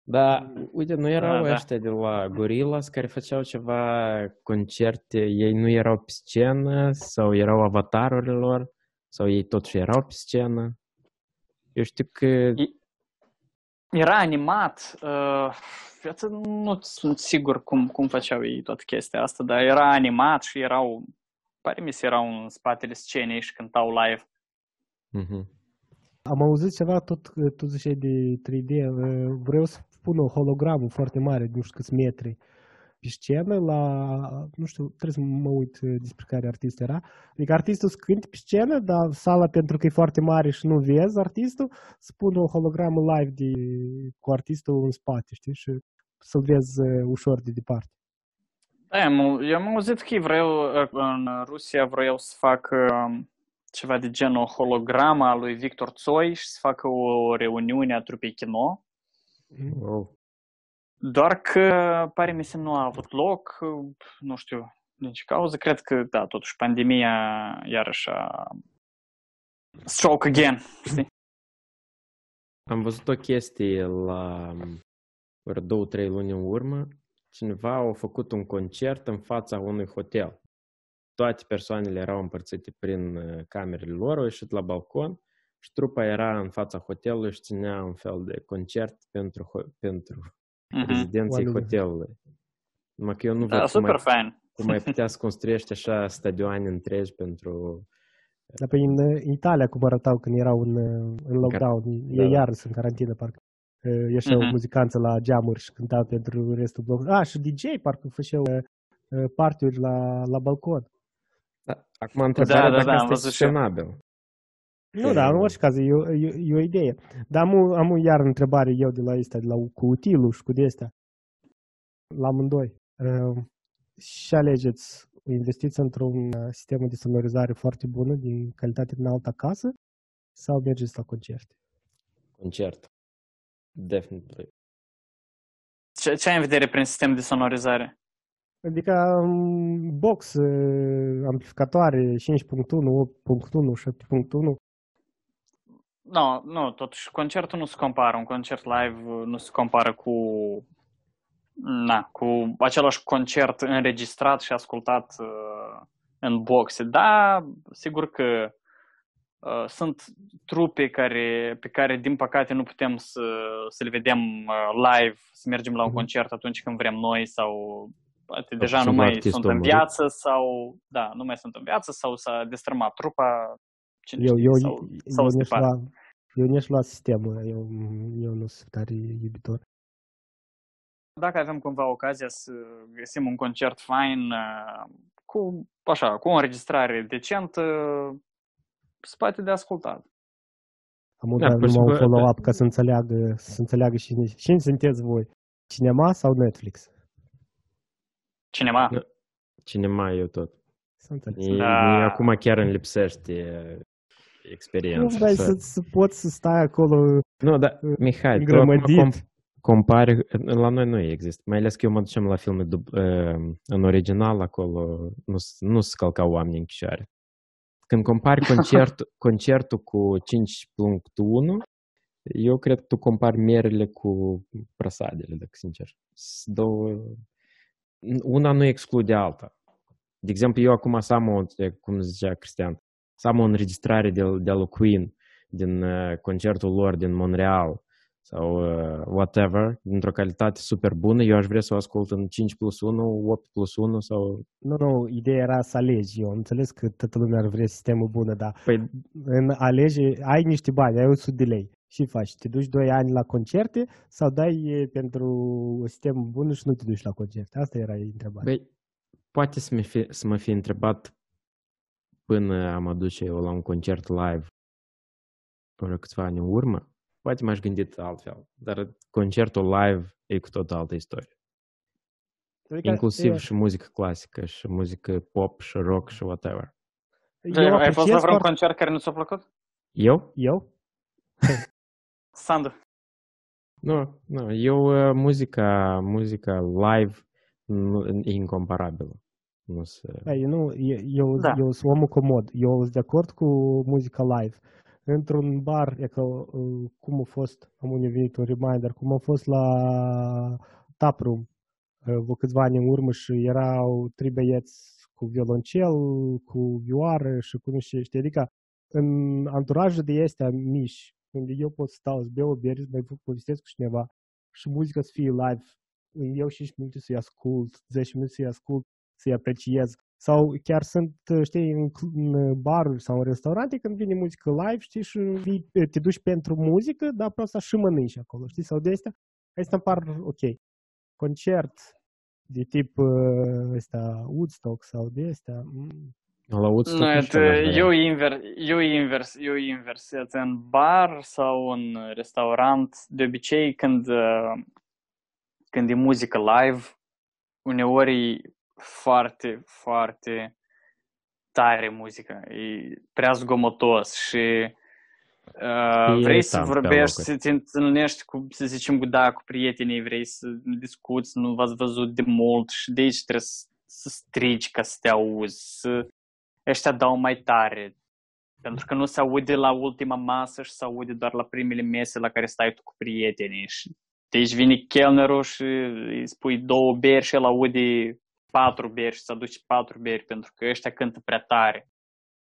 Da, uite, nu erau da, ăștia da. de la Gorillaz care făceau ceva concerte, ei nu erau pe scenă sau erau avatarurile lor sau ei totuși erau pe scenă. Eu știu că... Era animat. Uh, nu sunt sigur cum, cum făceau ei toată chestia asta, dar era animat și erau, pare mi se erau în spatele scenei și cântau live. Uh-huh. Am auzit ceva, tot tu ziceai de 3D, vreau să pun o hologramă foarte mare, nu știu câți metri, pe scenă la, nu știu, trebuie să mă uit uh, despre care artist era. Adică artistul să cânte pe scenă, dar sala pentru că e foarte mare și nu vezi artistul, spune o hologramă live de, cu artistul în spate, știi, și să-l vezi uh, ușor de departe. Da, am, eu am auzit că vreau, în Rusia vreau să fac um, ceva de genul holograma a lui Victor Tsoi și să facă o reuniune a trupei kino. Wow. Doar că pare mi se nu a avut loc, nu știu din ce cauză, cred că, da, totuși pandemia iarăși a stroke again, știi? Am văzut o chestie la vreo două, trei luni în urmă. Cineva a făcut un concert în fața unui hotel. Toate persoanele erau împărțite prin uh, camerele lor, au ieșit la balcon și trupa era în fața hotelului și ținea un fel de concert pentru, ho- pentru Mhm. rezidenții Oamenii. hotelului. Numai că eu nu Da, văd cum super mai, fain. cum mai putea să construiești așa stadioane întregi pentru... Dar pe în uh, Italia cum arătau când erau în, uh, în lockdown, ei da. iar sunt în carantină, parcă. Uh, Ieșeau Mhm. muzicanță la geamuri și cântau pentru restul blocului. Ah, și DJ parcă făceau uh, uh, partiuri la, la balcon. Da, acum întrebarea da, dacă da, am asta e văzut și eu. sustenabil. Nu, da, în orice caz, e, o- e, e o idee. Dar am, o- am o iar întrebare eu de la asta, de la, cu utilul și cu de astea. La amândoi. Uh, și alegeți, investiți într-un uh, sistem de sonorizare foarte bună, din calitate înaltă acasă, sau mergeți la concerte? Concert. Definitely. Ce, ce ai în vedere prin sistem de sonorizare? Adică um, box, uh, amplificatoare 5.1, 8.1, 7.1, Nu, nu, totuși concertul nu se compară. Un concert live uh, nu se compară cu na, cu același concert înregistrat și ascultat uh, în boxe. Da, sigur că uh, sunt trupe care, pe care, din păcate, nu putem să, să le vedem uh, live, să mergem la un Mhm. concert atunci când vrem noi sau poate Sau deja nu cumva mai artistul sunt a în murit. viață sau, da, nu mai sunt în viață sau s-a destrămat trupa, cine eu, știe, eu, sau, eu, sau eu se ne-aș departe. lua, eu ne-aș lua sistemul, eu, eu nu sunt tare iubitor. dacă avem cumva ocazia să găsim un concert fain uh, cu, așa, cu o înregistrare decentă, se poate de ascultat. Am Da, da, pur și numai un simplu, follow-up ca să înțeleagă, să înțeleagă și cine sunteți voi, cinema sau Netflix? Cinema. Da. Cinema eu tot. Să înțeleg. Mie, Da. mie acum chiar îmi lipsește Nu experiența. vrei să- să, să poți să stai acolo Nu, dar, Mihai, tu acum îngrămădit. com- compari, la noi nu există, mai ales că eu mă duceam la filme dub, uh, în original, acolo nu, s- nu se călcau oameni în chișoare. Când compari concertul, concertul cu 5.1, eu cred că tu compari merele cu prasadele, dacă sincer. Sunt Două... Una nu exclude alta. De exemplu, eu acum să am o, cum zicea Cristian, să am o înregistrare de, de la Queen din uh, concertul lor din Montreal sau uh, whatever, dintr-o calitate super bună, eu aș vrea să o ascult în 5 plus 1, 8 plus 1 sau... Nu, nu, ideea era să alegi. Eu am înțeles că toată lumea ar vrea sistemul bun, dar Păi, în alege, ai niște bani, ai 100 de lei. Și faci? Te duci 2 ani la concerte sau dai e, pentru un sistem bun și nu te duci la concerte? Asta era întrebarea. Băi, poate să mă, fi, să mă fi întrebat până am aduce eu la un concert live vreo câțiva ani în urmă, poate m-aș gândit altfel. Dar concertul live e cu tot altă istorie. Adică, Inclusiv e, și muzică clasică, și muzică pop, și rock, și whatever. eu ai fost apreciez la vreun foarte- concert care nu ți-a plăcut? Eu? Eu? Sandu. Nu, nu. Eu, uh, muzica, muzica live nu, e incomparabilă. Nu se... Da, eu, nu, eu, eu, Da. eu sunt omul comod. Eu sunt de acord cu muzica live. Într-un bar, e că, uh, cum a fost, am unde venit un reminder, cum a fost la Taproom uh, vreo câțiva ani în urmă și erau trei băieți cu violoncel, cu vioară și cu nu știu, ce, știi, adică în anturajul de astea mici, unde eu pot să stau, să beau o bere, să mai povestesc cu cineva și muzica să fie live, eu 5 minute să-i ascult, 10 minute să-i ascult, să-i apreciez. Sau chiar sunt, știi, în, baruri sau în restaurante, când vine muzică live, știi, și te duci pentru muzică, dar pe asta și mănânci acolo, știi, sau de astea. Asta îmi par ok. Concert de tip uh, ăsta, Woodstock sau de astea. Mm. La Woodstock no, te, eu, inver, eu invers, eu inversez în bar sau în restaurant. De obicei, când, uh, când e muzică live, uneori foarte, foarte tare muzica, e prea zgomotos și uh, E vrei să irritant pe vorbești, locuri. să te întâlnești cu, să zicem, cu, da, cu prietenii, vrei să discuți, nu v-ați văzut de mult și de aici trebuie să, să strigi ca să te auzi, să ăștia dau mai tare. Pentru că nu se aude la ultima masă și se aude doar la primele mese la care stai tu cu prietenii. Și de aici vine chelnerul și îi spui două beri și el aude patru beri și să aduci patru beri pentru că ăștia cântă prea tare.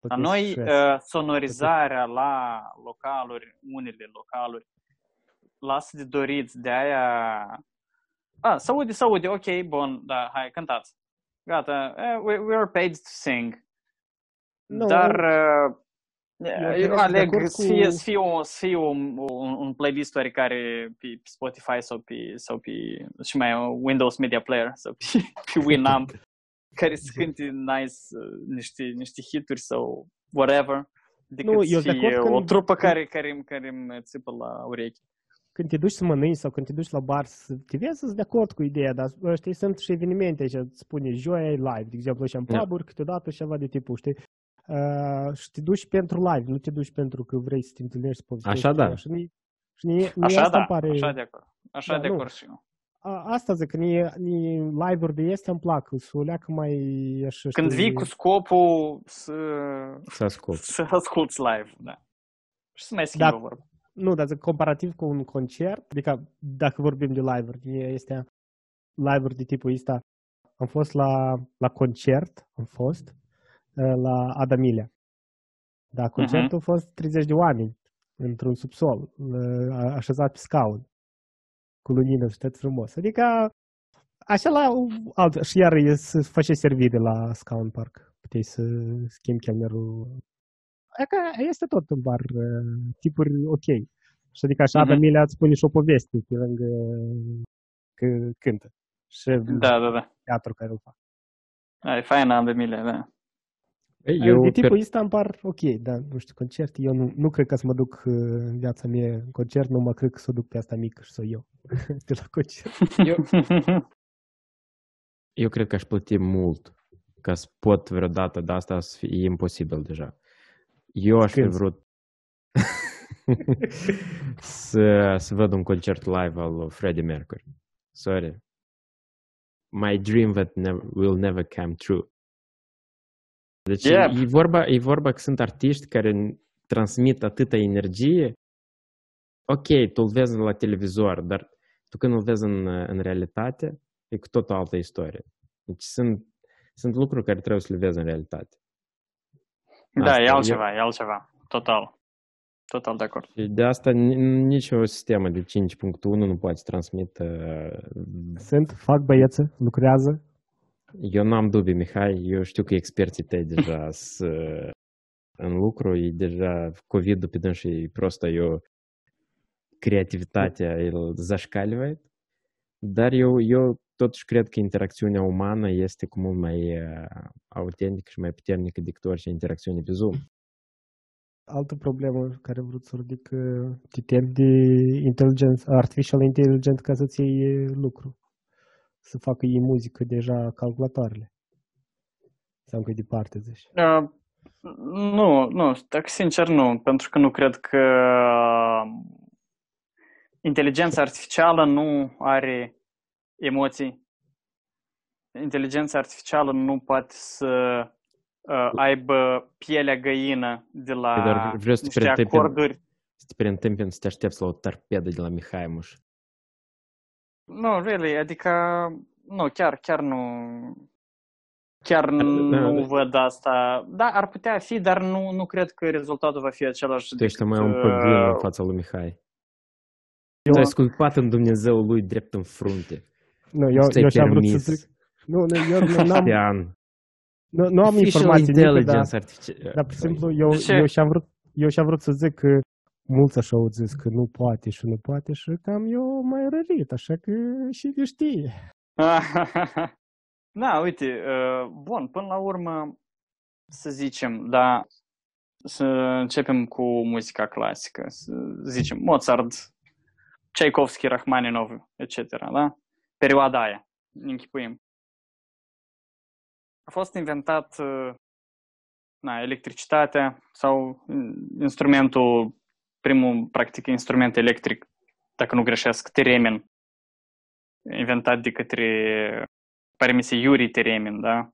La Tot e noi, stres. uh, sonorizarea la localuri, unele localuri, lasă de dorit, de aia... A, se aude, se aude, ok, bun, da, hai, cântați. Gata, eh, we, we are paid to sing. Nu, Dar uh, eu eu sunt de aleg acord să cu- fie, să fie, un, să fie un, un, un playlist oarecare pe pe Spotify sau pe, sau pe și mai uh, Windows Media Player sau pe, pe Winamp care să cânte nice uh, niște, niște hituri sau whatever decât Nu, să eu sunt de fie acord o când- trupă care, care, care îmi țipă la urechi. când te duci să mănânci sau când te duci la bar să te vezi sunt de acord cu ideea, dar știi, sunt și evenimente aici, îți spune joia e live, de exemplu, și în Da. pub câteodată ceva de tipul, știi? Uh, și te duci pentru live, nu te duci pentru că vrei să te întâlnești să povestești. Așa da. ceva. Și mie, și mie, mie Așa asta da, îmi pare, așa de acord. Așa Da, de nu. acord și eu. a, asta zic, că mie, mie live-uri de este îmi plac, să o leacă mai așa, Când știi, vii cu scopul să, Să ascult. să asculti live, da. Și să mai schimbă Da. vorba. Nu, dar zic, comparativ cu un concert, adică dacă vorbim de live-uri, mie este live-uri de tipul ăsta. Am fost la, la concert, am fost, uh, la Adamilea. Da, concertul a fost 30 de oameni într-un subsol, uh, așezat pe scaun, cu lumină și tot frumos. Adică, așa la alt, și iar e să face servire la scaun park. Puteai să schimbi chelnerul. Adică este tot în bar, uh, tipuri ok. Și adică așa Mhm. Adamilea îți spune și o poveste pe lângă că cântă. Și Da, da, da. teatru care îl fac. Da, e faină de mile, da. Ei, Eu, Eu, de tipul per- ăsta îmi par ok, dar nu știu, concert, eu nu, nu cred că să mă duc uh, în viața mea în concert, nu mă cred că să o duc pe asta mică și să o iau de la concert. eu, eu cred că aș plăti mult ca să pot vreodată, dar asta să fie, e imposibil deja. Eu aș fi Cânti. vrut să, să văd un concert live al lui Freddie Mercury. Sorry. My dream that never, will never come true. Deci Yep. e, vorba, e vorba că sunt artiști care n- transmit atâta energie. Ok, tu îl vezi la televizor, dar tu când îl vezi în, în realitate, e cu tot o altă istorie. Deci sunt, sunt lucruri care trebuie să le vezi în realitate. Da, Asta e eu- altceva, e altceva. Total. Total de acord. Și de asta ni- nicio sistemă de 5.1 nu poate transmite. Sunt, fac băieță, lucrează. Eu n-am dubii, Mihai, eu știu că experții tăi deja sunt în lucru, e deja COVID-ul pe dâns și prosto eu creativitatea îl zașcalivă, dar eu, eu totuși cred că interacțiunea umană este cu mult mai autentică și mai puternică decât orice interacțiune pe Zoom. Altă problemă care vreau să ridic, te temi de intelligence, artificial intelligence ca să-ți iei lucru. Să facă ei muzică deja calculatoarele. Sau încă departe, zici. Uh, nu, nu, dacă sincer nu, pentru că nu cred că inteligența artificială nu are emoții. Inteligența artificială nu poate să uh, aibă pielea găină de la Păi, dar vreau să te niște preîntâmpin- acorduri. Să te preîntâmpin să te aștepți la o torpedă de la Mihai Muș. Nu, really, adică, nu, chiar, chiar nu, chiar da, nu da. văd asta. Da, ar putea fi, dar nu, nu cred că rezultatul va fi același Tu ești decât, mai un uh, păgân în fața lui Mihai. Eu, Ți-ai sculpat în Dumnezeu lui drept în frunte. nu, eu, Ți-ai eu și-am vrut să permis. zic. Nu, nu, eu nu, n-am, Cristian. nu, nu am Artificial informații nici, dar, intelligence artificial. dar, pur și simplu, eu, De ce? eu și-am vrut, eu și-am vrut să zic că mulți așa au zis că nu poate și nu poate și cam eu mai rărit, așa că și știe. Da, uite, uh, bun, până la urmă, să zicem, da, să începem cu muzica clasică, să zicem Mozart, Tchaikovsky, Rachmaninov, etc., da? Perioada aia, ne închipuim. A fost inventat uh, na, electricitatea sau instrumentul, primul, practic, instrument electric, dacă nu greșesc, teremin, inventat de către, pare mi se, Yuri Teremin, da?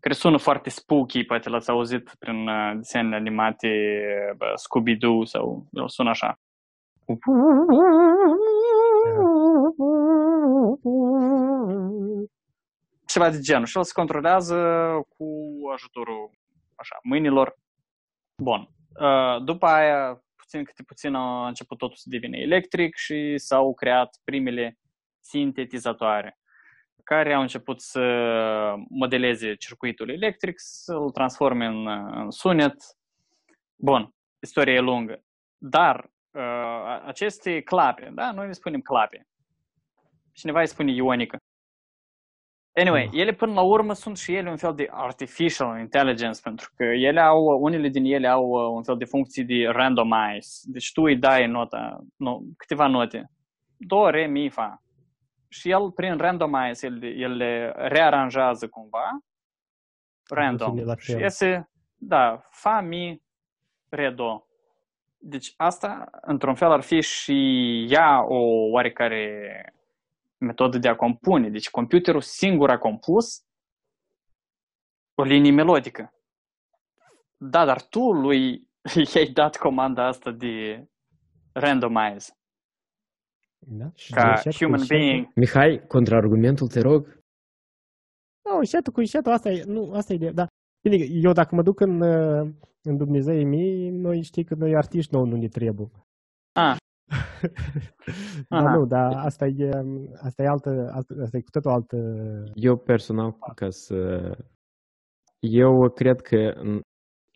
Care sună foarte spooky, poate l-ați auzit prin uh, desenele animate Scooby-Doo sau el sună așa. Ceva de genul. Și el se controlează cu ajutorul așa, mâinilor. Bun. Uh, după aia, puțin câte puțin a început totul să devină electric și s-au creat primele sintetizatoare care au început să modeleze circuitul electric, să-l transforme în, în sunet. Bun, istoria e lungă. Dar uh, aceste clape, da, noi le spunem clape. Cineva îi spune ionică. Anyway, mm. ele până la urmă sunt și ele un fel de artificial intelligence, pentru că ele au, unele din ele au uh, un fel de funcții de randomize. Deci tu îi dai nota, nu, câteva note. Do, re, mi, fa. Și el, prin randomize, el, el le rearanjează cumva, random. Și iese, da, fa, mi, re, do. Deci asta, într-un fel, ar fi și ea o oarecare metodă de a compune. Deci computerul singur a compus o linie melodică. Da, dar tu lui i-ai dat comanda asta de randomize. Da? Ca Încetul cu human încetul- being. Mihai, contraargumentul, te rog. Nu, încetul cu încetul, asta e, nu, asta e ideea, da. Bine, eu dacă mă duc în, uh, în Dumnezeii mei, noi știi că noi artiști nouă nu ne trebuie. Ah, da, Aha. nu, dar asta e, asta e altă, altă, asta e cu totul altă... Eu personal, ca să... Eu cred că...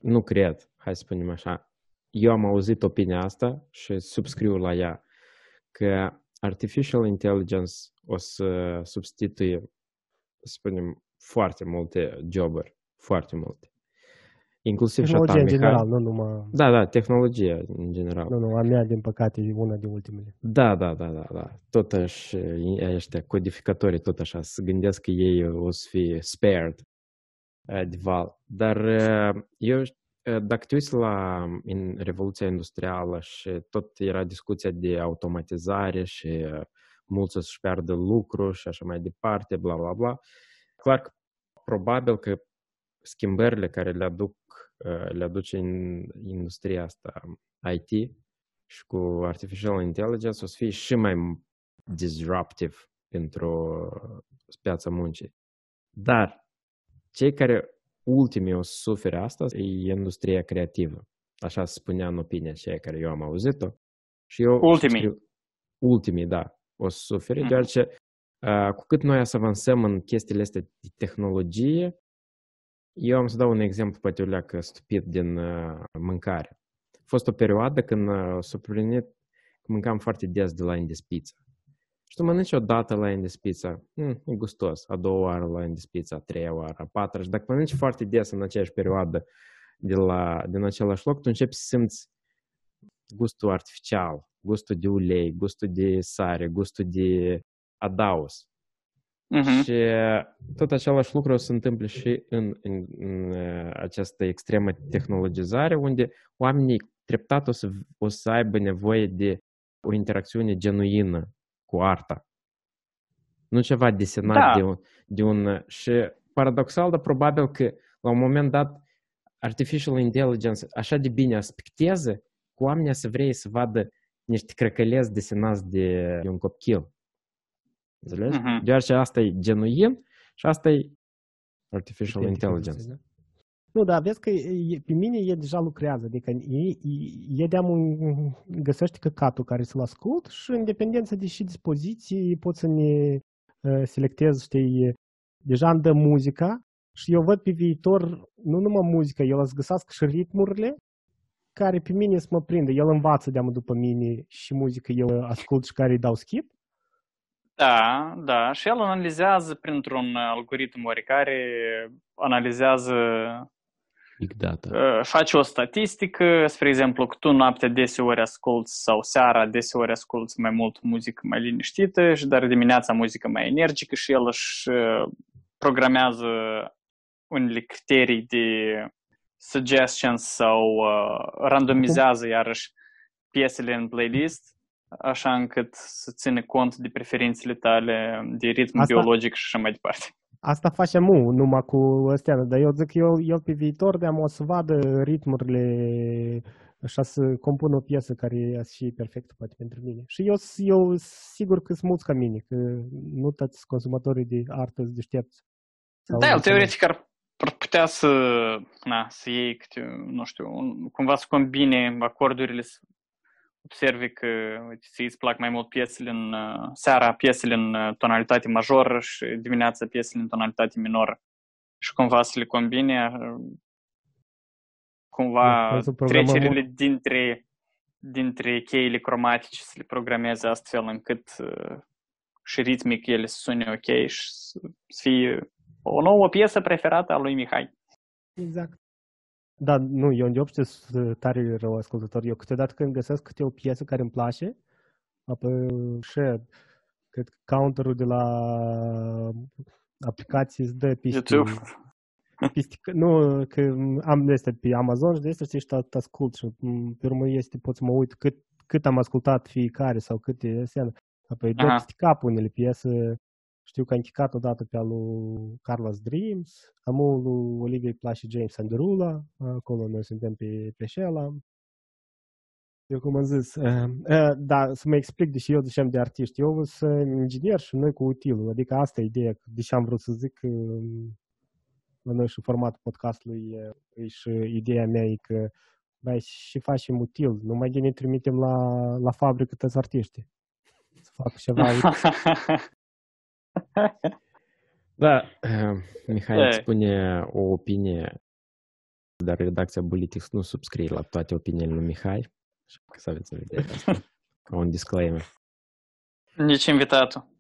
Nu cred, hai să spunem așa. Eu am auzit opinia asta și subscriu la ea. Că artificial intelligence o să substituie, să spunem, foarte multe joburi. Foarte multe. Inclusiv și a ta, Tehnologia în Mihai. general, nu numai... Da, da, tehnologia în general. Nu, nu, a mea, din păcate, e una din ultimele. Da, da, da, da, da. Tot așa, ăștia codificatorii tot așa, să gândesc că ei o să fie spared uh, de val. Dar uh, eu, uh, dacă te uiți la in, Revoluția Industrială și tot era discuția de automatizare și uh, mulți o să-și piardă lucru și așa mai departe, bla, bla, bla, clar că probabil că schimbările care le aduc, uh, le aduce în industria asta IT și cu artificial intelligence o să fie și mai disruptive pentru piața muncii. Dar cei care ultimii o să sufere asta e industria creativă. Așa se spunea în opinia aceea care eu am auzit-o. Și eu Ultimii. scriu- ultimii, da, o să sufere, Mhm. deoarece uh, cu cât noi să avansăm în chestiile astea de tehnologie, eu am să dau un exemplu, poate o leacă stupid din uh, mâncare. A fost o perioadă când uh, s-a plinit că mâncam foarte des de la Indies Pizza. Și tu mănânci o dată la Indies Pizza, mm, e gustos, a doua oară la Indies Pizza, a treia oară, a patra. Și dacă mănânci foarte des în aceeași perioadă de la, din același loc, tu începi să simți gustul artificial, gustul de ulei, gustul de sare, gustul de adaos. Mhm. Și tot același lucru o să se întâmple și în, în, în uh, această extremă tehnologizare, unde oamenii treptat o să, o să aibă nevoie de o interacțiune genuină cu arta. Nu ceva desenat Da. de, un, de un... Și paradoxal, dar probabil că la un moment dat artificial intelligence așa de bine aspectează cu oamenii să vrei să vadă niște crăcălezi desenați de, de un copil. Înțelegi? Mhm. Deoarece asta e genuin și asta e artificial Identică, intelligence. da. Nu, dar vezi că e, pe mine e deja lucrează, adică e, e, e de găsește căcatul care să-l ascult și în dependență de și dispoziții pot să ne uh, selectez, știi, deja îmi dă muzica și eu văd pe viitor nu numai muzica, el să găsească și ritmurile care pe mine să mă prindă. El învață de după mine și muzică, eu ascult și care îi dau skip. Da, da. Și el analizează printr-un algoritm oricare, analizează, Big data. uh, face o statistică, spre exemplu, că tu noaptea deseori asculți sau seara deseori asculți mai mult muzică mai liniștită și dar dimineața muzică mai energică și el își uh, programează unele criterii de suggestions sau uh, randomizează iarăși piesele în playlist așa încât să ține cont de preferințele tale, de ritm Asta- biologic și așa mai departe. Asta face mu, numai cu astea, dar eu zic eu, el pe viitor de o să vadă ritmurile așa să compună o piesă care e și perfectă poate pentru mine. Și eu, eu sigur că sunt mulți ca mine, că nu toți consumatorii de artă sunt deștepți. Sau Da, el înțeleg. teoretic ar, ar putea să, na, să iei câte, nu știu, un, cumva să combine acordurile, să observi că uite, ți îți plac mai mult piesele în uh, seara, piesele în uh, tonalitate majoră și dimineața piesele în tonalitate minoră. Și cumva să le combine, uh, cumva Deci, să programăm trecerile dintre, dintre cheile cromatice să le programeze astfel încât uh, și ritmic ele să sune ok și să, să fie o nouă piesă preferată a lui Mihai. Exact. Da, nu, eu de obște sunt tare rău ascultător. Eu câteodată când găsesc câte o piesă care îmi place, apoi și cred că counterul de la aplicații îți dă piste. YouTube. piste că- nu, că am este pe Amazon și de asta știi și tot ascult și m, pe urmă este, pot să mă uit cât, cât am ascultat fiecare sau câte seamă. Apoi dă Aha. peste cap unele piese. Știu că am chicat odată pe al lui Carlos Dreams, am lui Olivia îi place James Anderula, acolo noi suntem pe, pe Shella. Eu cum am zis, uh, uh, da, să mă explic, deși eu ziceam de artiști, eu sunt inginer și noi cu utilul, adică asta e ideea, deși am vrut să zic uh, la noi și formatul podcastului uh, e și ideea mea e că Băi, și facem util, numai de ne trimitem la, la fabrică toți artiști. Să facă ceva Da, uh, Mihai E. îți spune o opinie, dar redacția Politics nu subscrie la toate opiniile lui Mihai. Așa că să aveți în vedere asta. Ca un disclaimer. Nici invitatul.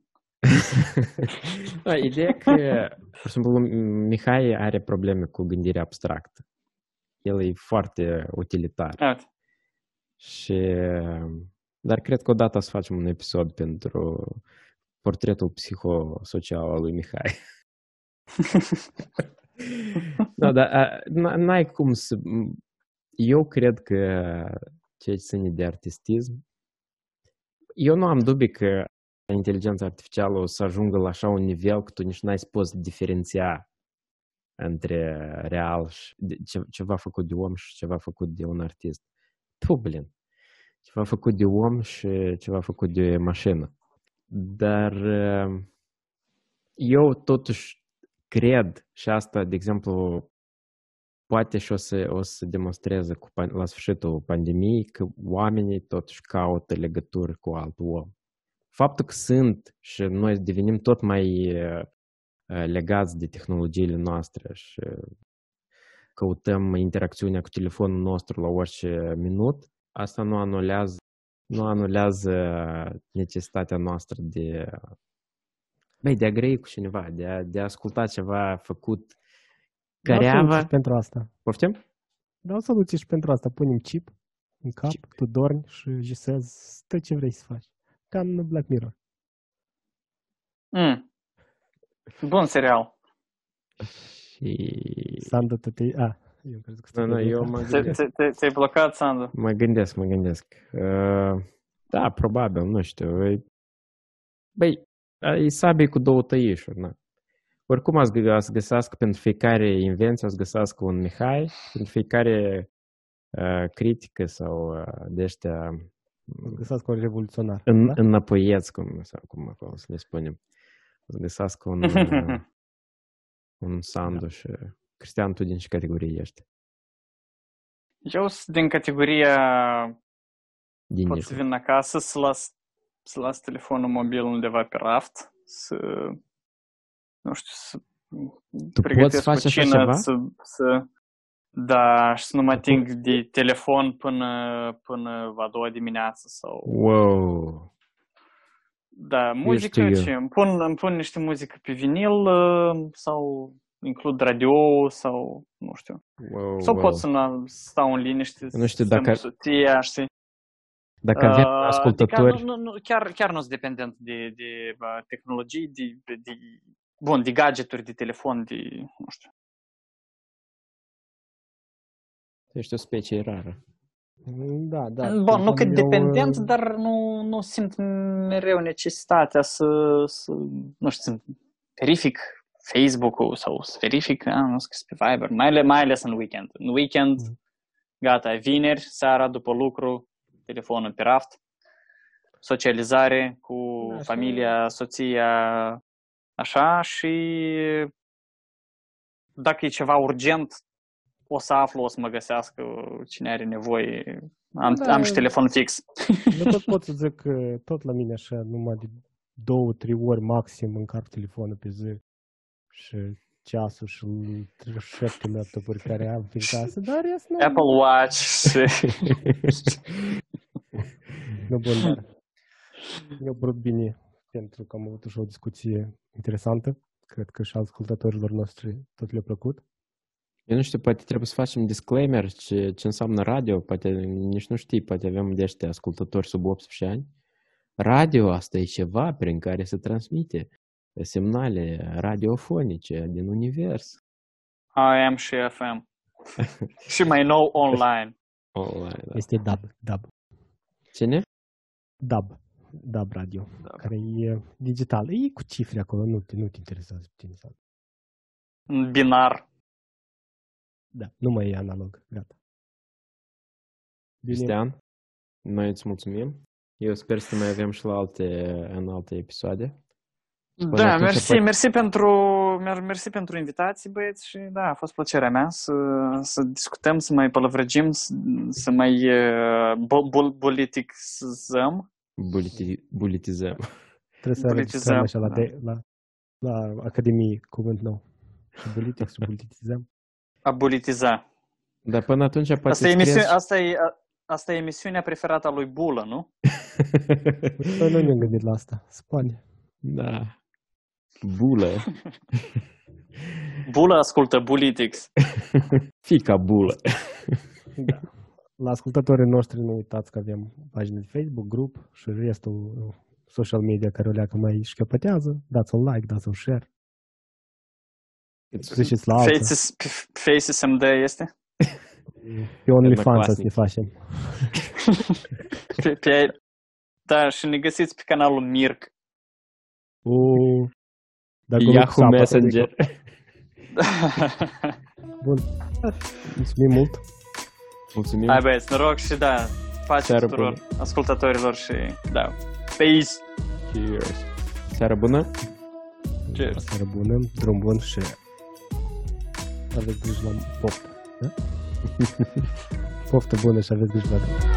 da, ideea că, pur și simplu, Mihai are probleme cu gândirea abstractă. El e foarte utilitar. Uite. Și, dar cred că odată o să facem un episod pentru portretul psihosocial al lui Mihai. da, dar a, n- n-ai cum să... Eu cred că ceea ce ține de artistism, eu nu am dubii că inteligența artificială o să ajungă la așa un nivel că tu nici n-ai să poți diferenția între real și de- ce- ceva făcut de om și ceva făcut de un artist. Tu, blin, ceva făcut de om și ceva făcut de mașină. Dar uh, eu totuși cred și asta, de exemplu, poate și o să, o să demonstreze cu, pan- la sfârșitul pandemiei că oamenii totuși caută legături cu alt om. Faptul că sunt și noi devenim tot mai uh, uh, legați de tehnologiile noastre și căutăm interacțiunea cu telefonul nostru la orice minut, asta nu anulează, nu anulează necesitatea noastră de, băi, de a grei cu cineva, de a, de a asculta ceva făcut Dau soluții careava. și pentru asta. Poftim? Dau soluții și pentru asta. Punem chip în cap, Chip. tu dormi și gisezi tot ce vrei să faci. Ca în Black Mirror. Mm. Bun serial. Și... Sandu, tu te... A, eu cred că Nu, nu, eu mă Ți- gândesc. ți- ți- Ți-ai blocat, Sandu? Mă gândesc, mă gândesc. Uh, da, probabil, nu știu. E- Băi, e sabie cu două tăișuri, na. Oricum ați, gă- ați găsească pentru fiecare invenție, ați găsească un Mihai, pentru fiecare uh, critică sau uh, de ăștia Îți găsească un revoluționar. în, da? înapoieți, cum, sau cum acolo să le spunem. Ați găsească un, uh, un Sandu și Cristian, tu din ce categorie ești? Eu sunt din categoria Din pot nici. să vin acasă să las, să las telefonul mobil undeva pe raft, să, nu știu, să Tu pregătesc poți face așa cucină, ceva? să, să, da, și să nu mă ating de telefon până, până a doua dimineață sau... Wow! Da, muzică știu eu. ce îmi pun, îmi pun niște muzică pe vinil uh, sau includ radio sau nu știu. Wow, Sau wow. pot să nu stau în liniște, Nu știu să-mi dacă- soția, știi? Dacă avem Uh, ascultători, Adică nu, nu, nu, chiar, chiar nu sunt dependent de, de uh, tehnologii, de, de, de, bun, de gadgeturi, de telefon, de, nu știu. ești o specie rară. Da, da. Bun, nu cât Eu, dependent, uh, dar nu, nu simt mereu necesitatea să, să nu știu, să verific Facebook-ul sau să verific, a, nu scris pe Viber, mai, ale- mai ales în weekend. În weekend, Mhm. gata, e vineri, seara, după lucru, telefonul pe raft, socializare cu Da, și- familia, soția, așa și dacă e ceva urgent, o să aflu, o să mă găsească cine are nevoie. Am, Da. am și telefon fix. Eu tot pot să zic că tot la mine așa, numai de două, trei ori maxim încarc telefonul pe zi și ceasul și șapte laptopuri care am prin casă, dar rest nu. Apple Watch și... Nu bun, dar mi-a părut bine pentru că am avut și o discuție interesantă. Cred că și ascultătorilor noștri tot le-a plăcut. Eu nu știu, poate trebuie să facem disclaimer ce, ce înseamnă radio, poate nici nu știi, poate avem de ăștia ascultători sub 18 ani. Radio asta e ceva prin care se transmite semnale radiofonice din univers. AM și FM. și mai nou online. Online, da. Este DAB, DAB, Cine? DAB, DAB radio, care e digital. E cu cifre acolo, nu te, nu te interesează pe tine. sau- În binar. Da, nu mai e analog, gata. Bine, Cristian, noi îți mulțumim. Eu sper să mai avem și la alte, în alte episoade. Până Da, atunci, mersi, poate- mersi pentru, mer- mersi pentru invitații, băieți, și da, a fost plăcerea mea să, să discutăm, să mai pălăvrăgim, să, să mai uh, bo- bol- politicizăm. Buliti, bulitizăm. trebuie să politizăm, înregistrăm așa la, da. de, la, la Academie cuvânt nou. Și politic, și politizăm. A politiza. Dar până atunci poate Asta e, scrieți- emisiune, asta, e, a- asta e emisiunea preferată a lui Bulă, nu? Noi nu ne-am gândit la asta. Spune. da. Bulă. Bulă ascultă Bulitics. Fica bulă. Da. La ascultătorii noștri nu uitați că avem pagină de Facebook, grup și restul uh, social media care o leacă mai șchiopătează. Dați un like, dați un share. Ziceți la alții. Faces, Faces MD este? Pe OnlyFans să Odnoklassnici. ne facem. Pe, pe, da, și ne găsiți pe canalul Mirc. O, dacă nu Yahoo sapă, Messenger. Bun. Mulțumim mult. Mulțumim. Hai băieți, noroc și da, pace Seară tuturor bună. ascultătorilor și da, peace! Cheers. Seară bună. Cheers! Seară bună, drum bun și aveți grijă la poftă. Da? Poftă bună și aveți grijă la drum.